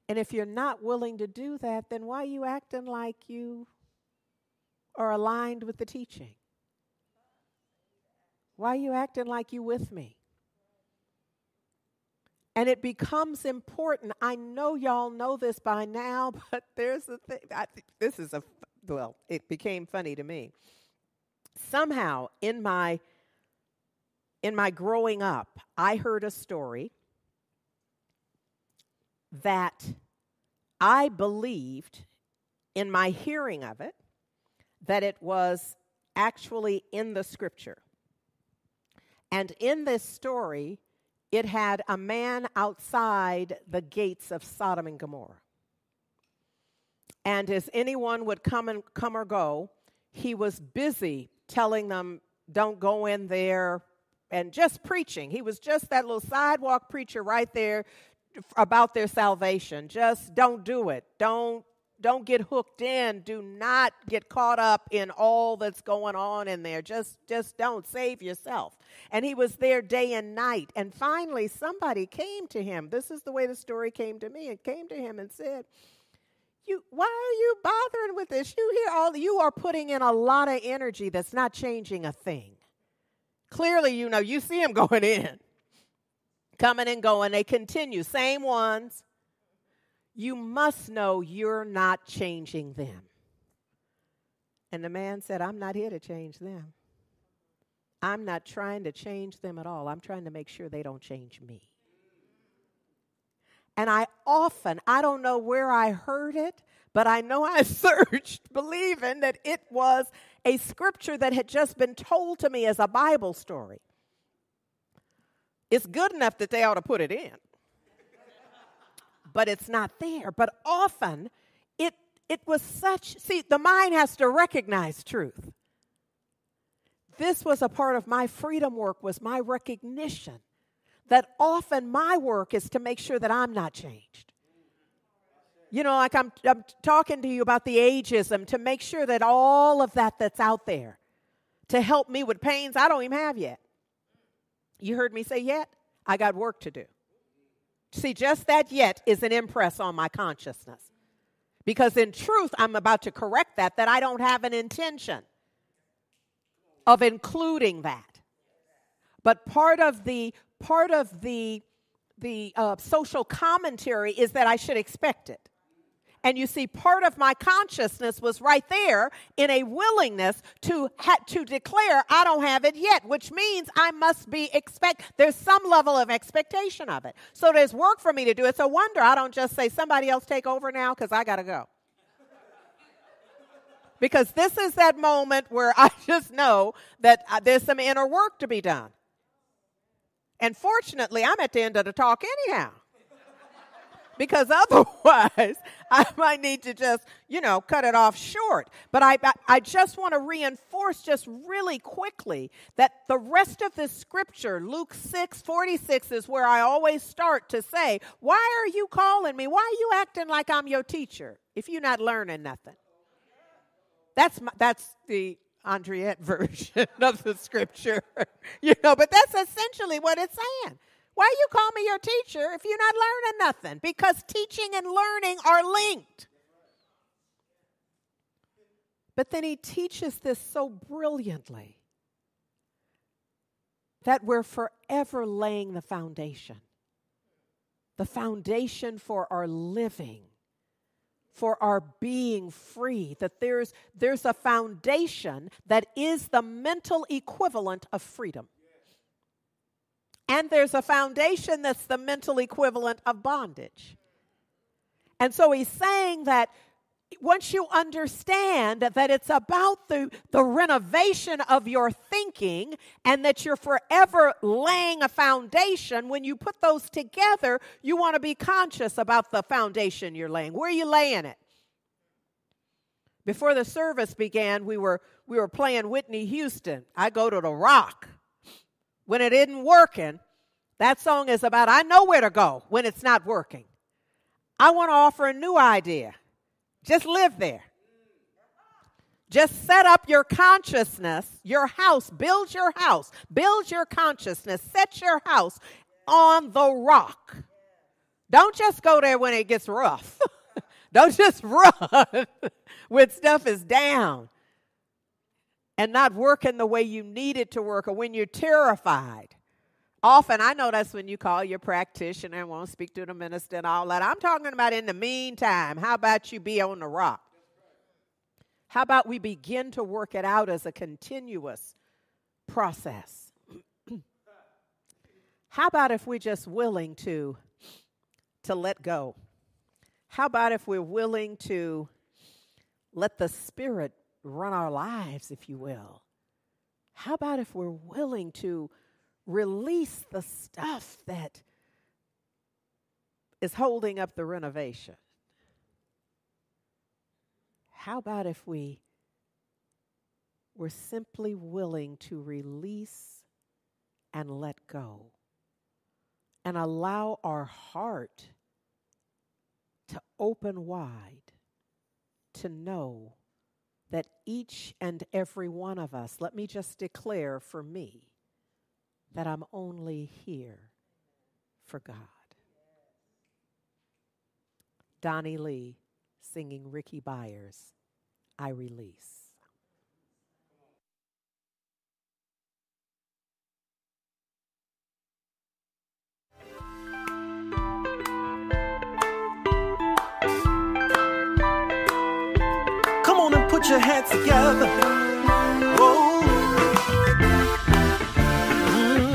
And if you're not willing to do that, then why are you acting like you are aligned with the teaching? Why are you acting like you with me? And it becomes important. I know y'all know this by now, *laughs* but there's a thing. I, this is a, well, it became funny to me. Somehow in my in my growing up, I heard a story that I believed in my hearing of it that it was actually in the scripture. And in this story, it had a man outside the gates of Sodom and Gomorrah. And as anyone would come and come or go, he was busy telling them, don't go in there, and just preaching. He was just that little sidewalk preacher right there about their salvation. Just don't do it. Don't don't get hooked in. Do not get caught up in all that's going on in there. Just just don't save yourself. And he was there day and night. And finally somebody came to him. This is the way the story came to me. It came to him and said, you, why are you bothering with this? You hear all you are putting in a lot of energy that's not changing a thing. Clearly, you know, you see him *laughs* going in, coming and going. They continue, same ones. You must know you're not changing them. And the man said, I'm not here to change them. I'm not trying to change them at all. I'm trying to make sure they don't change me. And I often, I don't know where I heard it, but I know I *laughs* searched believing that it was a scripture that had just been told to me as a Bible story. It's good enough that they ought to put it in. But it's not there. But often it it was such see the mind has to recognize truth. This was a part of my freedom work was my recognition that often my work is to make sure that I'm not changed. You know, like I'm, I'm talking to you about the ageism to make sure that all of that that's out there to help me with pains I don't even have yet. You heard me say yet? I got work to do. See, just that yet is an impress on my consciousness. Because in truth, I'm about to correct that, that I don't have an intention of including that. But part of the part of the the uh, social commentary is that I should expect it. And you see, part of my consciousness was right there in a willingness to ha- to declare I don't have it yet, which means I must be expect. There's some level of expectation of it. So there's work for me to do. It's a wonder I don't just say somebody else take over now because I got to go. because this is that moment where I *laughs* just know that uh, there's some inner work to be done. And fortunately, I'm at the end of the talk anyhow because *laughs* otherwise I might need to just, you know, cut it off short. But I, I just want to reinforce just really quickly that the rest of the scripture, Luke 6 46, is where I always start to say, Why are you calling me? Why are you acting like I'm your teacher if you're not learning nothing? That's, my, that's the Andriette *laughs* version of the scripture, *laughs* you know, but that's essentially what it's saying. Why you call me your teacher if you're not learning nothing? Because teaching and learning are linked. But then he teaches this so brilliantly that we're forever laying the foundation. the foundation for our living, for our being free, that there's, there's a foundation that is the mental equivalent of freedom. And there's a foundation that's the mental equivalent of bondage. And so he's saying that once you understand that it's about the, the renovation of your thinking and that you're forever laying a foundation, when you put those together, you want to be conscious about the foundation you're laying. Where are you laying it? Before the service began, we were, we were playing Whitney Houston. I go to the rock. When it isn't working, that song is about I know where to go when it's not working. I want to offer a new idea. Just live there. Just set up your consciousness, your house, build your house, build your consciousness, set your house on the rock. Don't just go there when it gets rough. *laughs* Don't just *laughs* run when stuff is down and not working the way you need it to work or when you're terrified. Often, I know that's when you call your practitioner and won't speak to the minister and all that. I'm talking about in the meantime. How about you be on the rock? How about we begin to work it out as a continuous process? *clears throat* How about if we're just willing to, to let go? How about if we're willing to let the Spirit run our lives, if you will? How about if we're willing to release the stuff that is holding up the renovation. How about if we were simply willing to release and let go and allow our heart to open wide to know that each and every one of us, let me just declare for me, that I'm only here for God. Donnie Lee singing Rickie Byars, I Release. Your hands together. Whoa. Mm.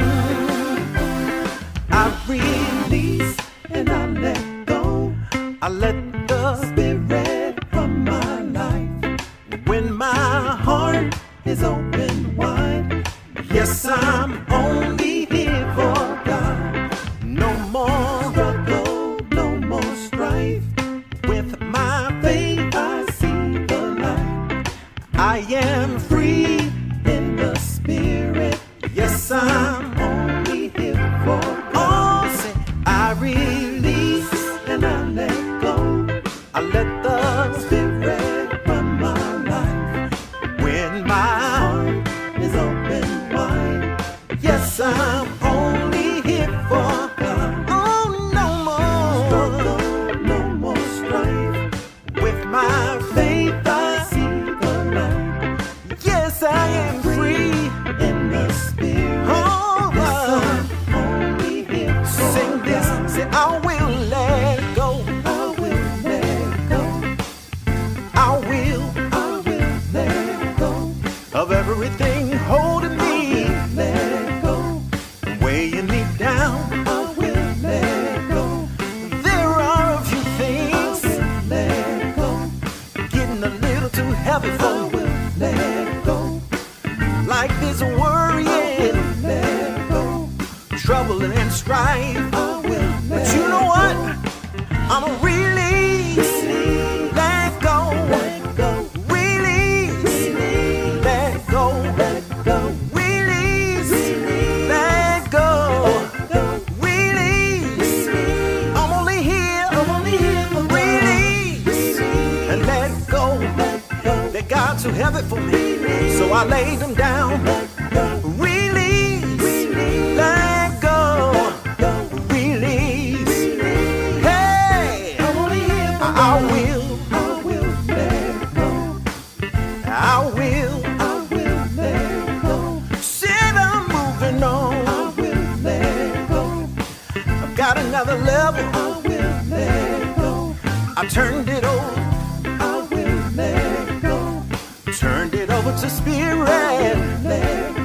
I release and I let go. I let the spirit from my life. When my heart is open wide, yes, I'm only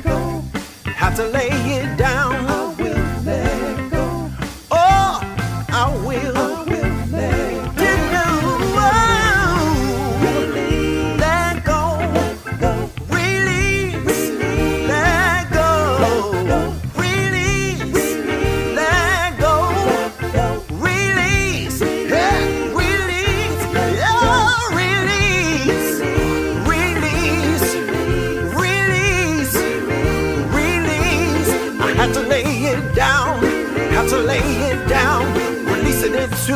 go. Have to lay it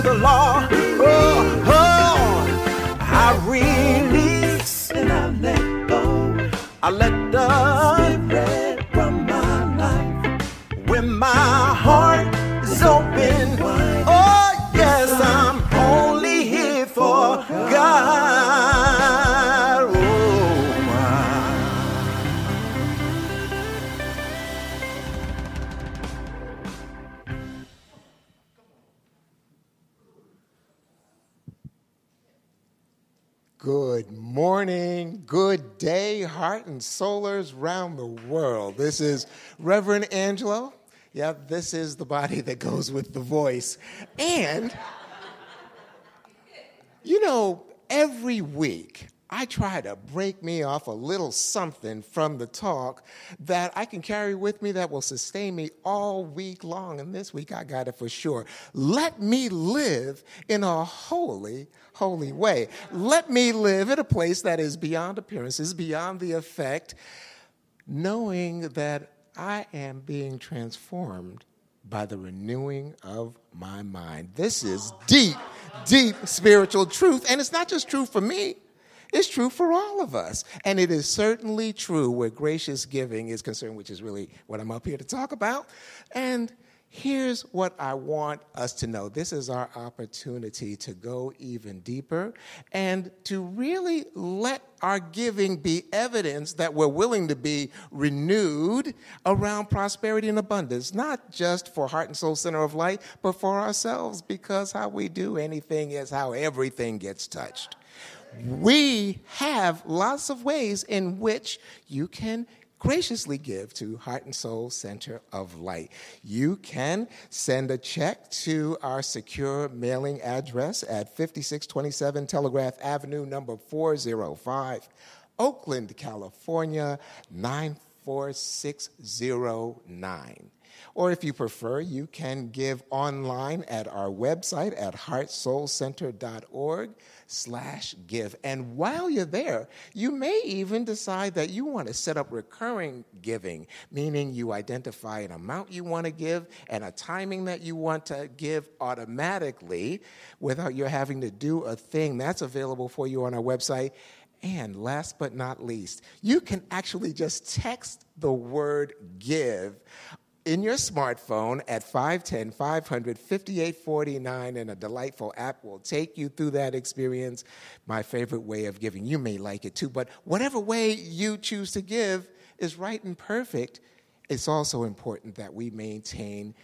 the law. And soulers round the world. This is Reverend Angelo. Yep, this is the body that goes with the voice. And, you know, every week I try to break me off a little something from the talk that I can carry with me that will sustain me all week long. And this week I got it for sure. Let me live in a holy, holy way. Let me live in a place that is beyond appearances, beyond the effect, knowing that I am being transformed by the renewing of my mind. This is deep, deep spiritual truth. And it's not just true for me. It's true for all of us. And it is certainly true where gracious giving is concerned, which is really what I'm up here to talk about. And here's what I want us to know. This is our opportunity to go even deeper and to really let our giving be evidence that we're willing to be renewed around prosperity and abundance, not just for Heart and Soul Center of Light, but for ourselves, because how we do anything is how everything gets touched. We have lots of ways in which you can graciously give to Heart and Soul Center of Light. You can send a check to our secure mailing address at 5627 Telegraph Avenue, number 405, Oakland, California, 94609. Or if you prefer, you can give online at our website at heartsoulcenter.org slash give. And while you're there, you may even decide that you want to set up recurring giving, meaning you identify an amount you want to give and a timing that you want to give automatically without you having to do a thing. That's available for you on our website. And last but not least, you can actually just text the word give in your smartphone at 510 500 5849 and a delightful app will take you through that experience. My favorite way of giving you may like it too but whatever way you choose to give is right and perfect. It's also important that we maintain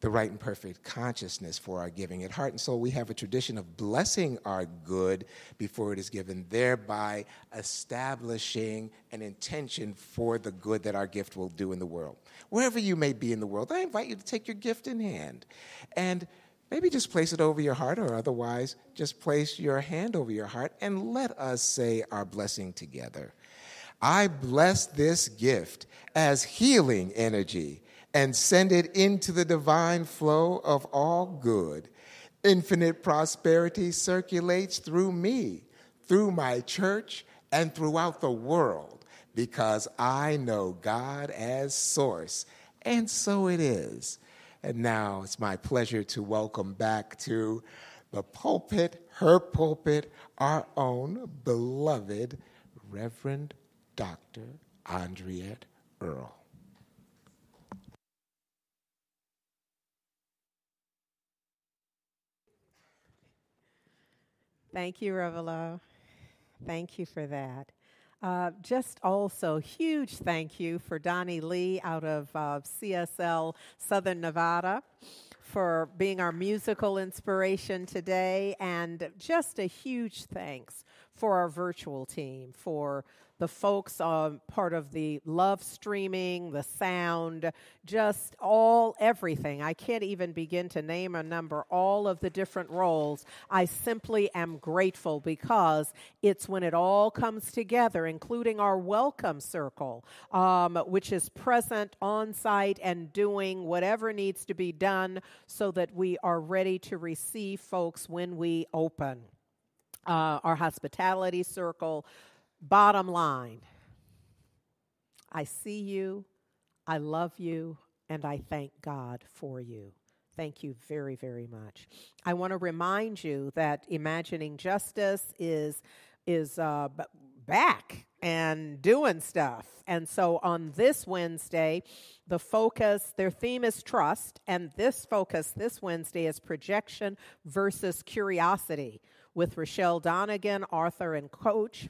the right and perfect consciousness for our giving. At Heart and Soul, we have a tradition of blessing our good before it is given, thereby establishing an intention for the good that our gift will do in the world. Wherever you may be in the world, I invite you to take your gift in hand and maybe just place it over your heart, or otherwise, just place your hand over your heart and let us say our blessing together. I bless this gift as healing energy and send it into the divine flow of all good. Infinite prosperity circulates through me, through my church, and throughout the world because I know God as source. And so it is. And now it's my pleasure to welcome back to the pulpit, her pulpit, our own beloved Reverend Dr. Andriette Earl. Thank you, Revelo. Thank you for that. Uh, just also, huge thank you for Donnie Lee out of uh, CSL Southern Nevada for being our musical inspiration today. And just a huge thanks for our virtual team, for the folks uh, part of the love streaming, the sound, just all everything. I can't even begin to name a number, all of the different roles. I simply am grateful because it's when it all comes together, including our welcome circle, um, which is present on site and doing whatever needs to be done so that we are ready to receive folks when we open. Uh, our hospitality circle, Bottom line I see you, I love you, and I thank God for you. Thank you very, very much. I want to remind you that Imagining Justice is is uh, b- back and doing stuff. And so on this Wednesday, the focus, their theme is trust, and this focus this Wednesday is projection versus curiosity with Rochelle Donegan, author and coach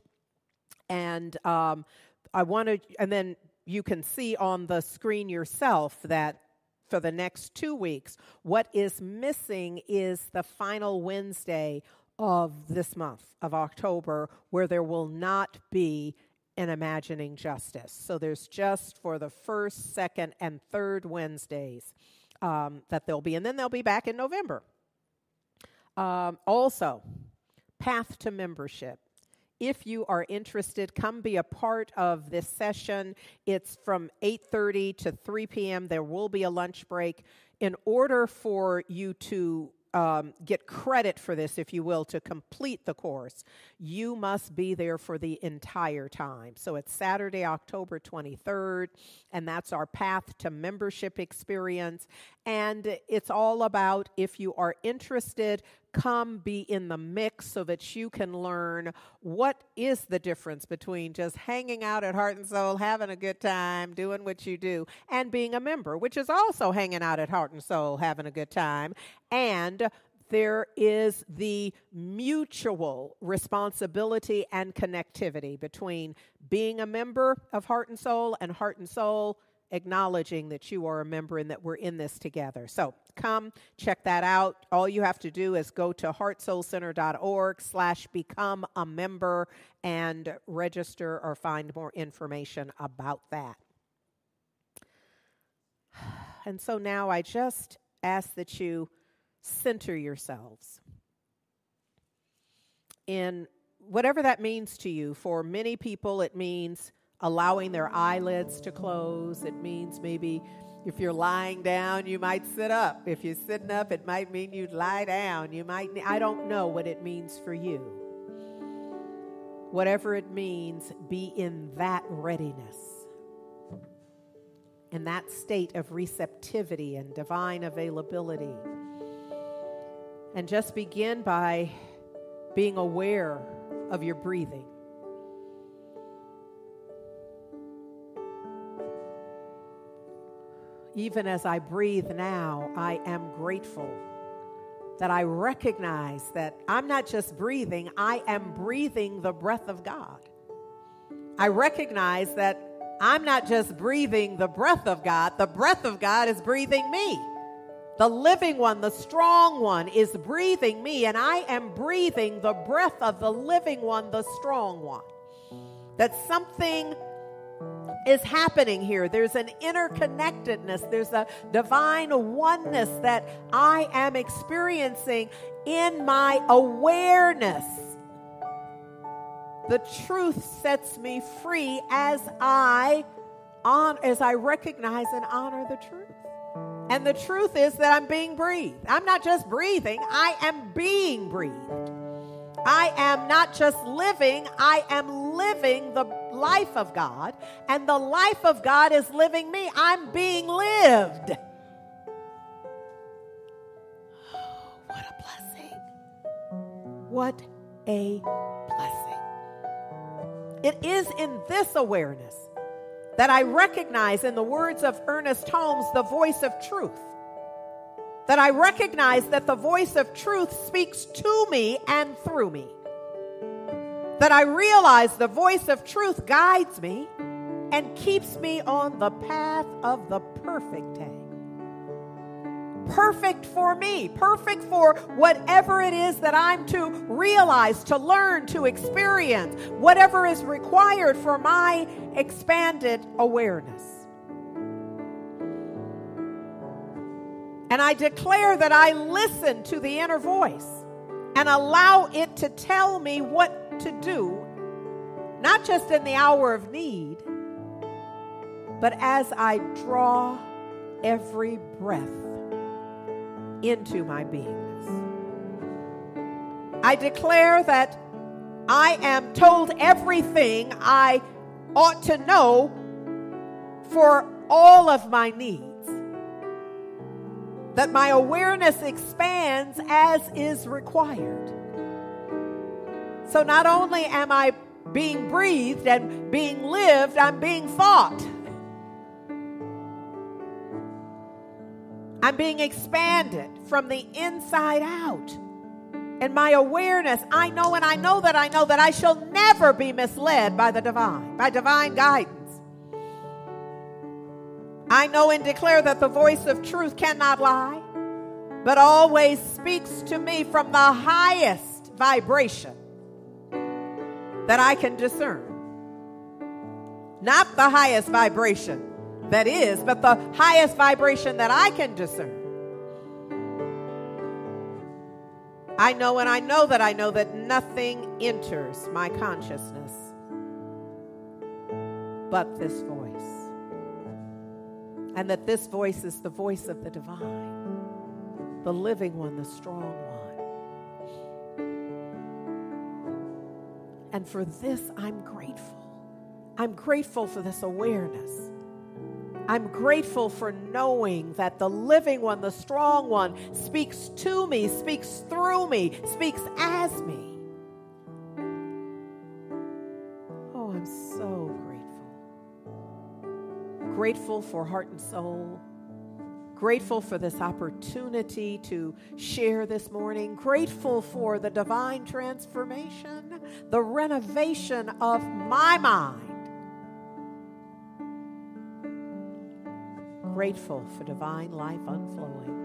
and um, I wanted, and then you can see on the screen yourself that for the next two weeks, what is missing is the final Wednesday of this month of October, where there will not be an Imagining Justice. So there's just for the first, second, and third Wednesdays um, that they'll be, and then they'll be back in November. Um, also, path to membership if you are interested come be a part of this session it's from 8.30 to 3 p.m there will be a lunch break in order for you to um, get credit for this, if you will, to complete the course, you must be there for the entire time. So it's Saturday, October 23rd, and that's our path to membership experience. And it's all about if you are interested, come be in the mix so that you can learn what is the difference between just hanging out at Heart and Soul, having a good time, doing what you do, and being a member, which is also hanging out at Heart and Soul, having a good time, and there is the mutual responsibility and connectivity between being a member of Heart and Soul and Heart and Soul acknowledging that you are a member and that we're in this together. So come check that out. All you have to do is go to heartsoulcenter.org slash become a member and register or find more information about that. *sighs* And so now I just ask that you center yourselves in whatever that means to you. For many people, it means allowing their eyelids to close. It means maybe if you're lying down, you might sit up. If you're sitting up, it might mean you'd lie down. You might, I don't know what it means for you. Whatever it means, be in that readiness, in that state of receptivity and divine availability. And just begin by being aware of your breathing. Even as I breathe now, I am grateful that I recognize that I'm not just breathing, I am breathing the breath of God. I recognize that I'm not just breathing the breath of God, the breath of God is breathing me. The living one, the strong one, is breathing me, and I am breathing the breath of the living one, the strong one. That something is happening here. There's an interconnectedness, there's a divine oneness that I am experiencing in my awareness. The truth sets me free as I on as I recognize and honor the truth. And the truth is that I'm being breathed. I'm not just breathing, I am being breathed. I am not just living, I am living the life of God, and the life of God is living me. I'm being lived. What a blessing! What a blessing. It is in this awareness that I recognize, in the words of Ernest Holmes, the voice of truth that I recognize that the voice of truth speaks to me and through me. That I realize the voice of truth guides me and keeps me on the path of the perfect day. perfect for me, perfect for whatever it is that I'm to realize, to learn, to experience, whatever is required for my expanded awareness. And I declare that I listen to the inner voice and allow it to tell me what to do, not just in the hour of need, but as I draw every breath into my beingness. I declare that I am told everything I ought to know for all of my needs. That my awareness expands as is required. So not only am I being breathed and being lived, I'm being thought. I'm being expanded from the inside out. And my awareness, I know and I know that I know that I shall never be misled by the divine, by divine guidance. I know and declare that the voice of truth cannot lie, but always speaks to me from the highest vibration that I can discern. Not the highest vibration that is, but the highest vibration that I can discern. I know and I know that I know that nothing enters my consciousness but this voice. And that this voice is the voice of the divine, the living one, the strong one. And for this, I'm grateful. I'm grateful for this awareness. I'm grateful for knowing that the living one, the strong one, speaks to me, speaks through me, speaks as me. Oh, I'm so grateful. Grateful for heart and soul. Grateful for this opportunity to share this morning. Grateful for the divine transformation, the renovation of my mind Grateful for divine life unflowing.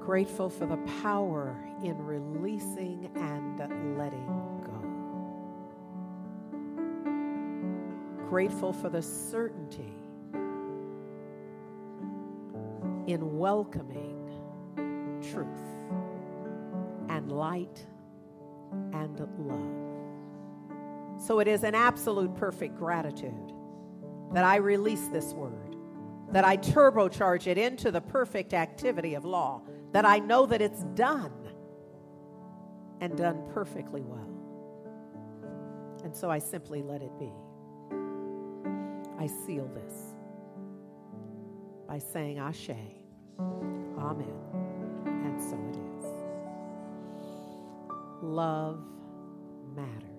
Grateful for the power in releasing and letting go. Grateful for the certainty in welcoming truth and light and love. So it is an absolute perfect gratitude that I release this word, that I turbocharge it into the perfect activity of law, that I know that it's done and done perfectly well. And so I simply let it be. I seal this by saying Ashe, Amen, and so it is. Love matters.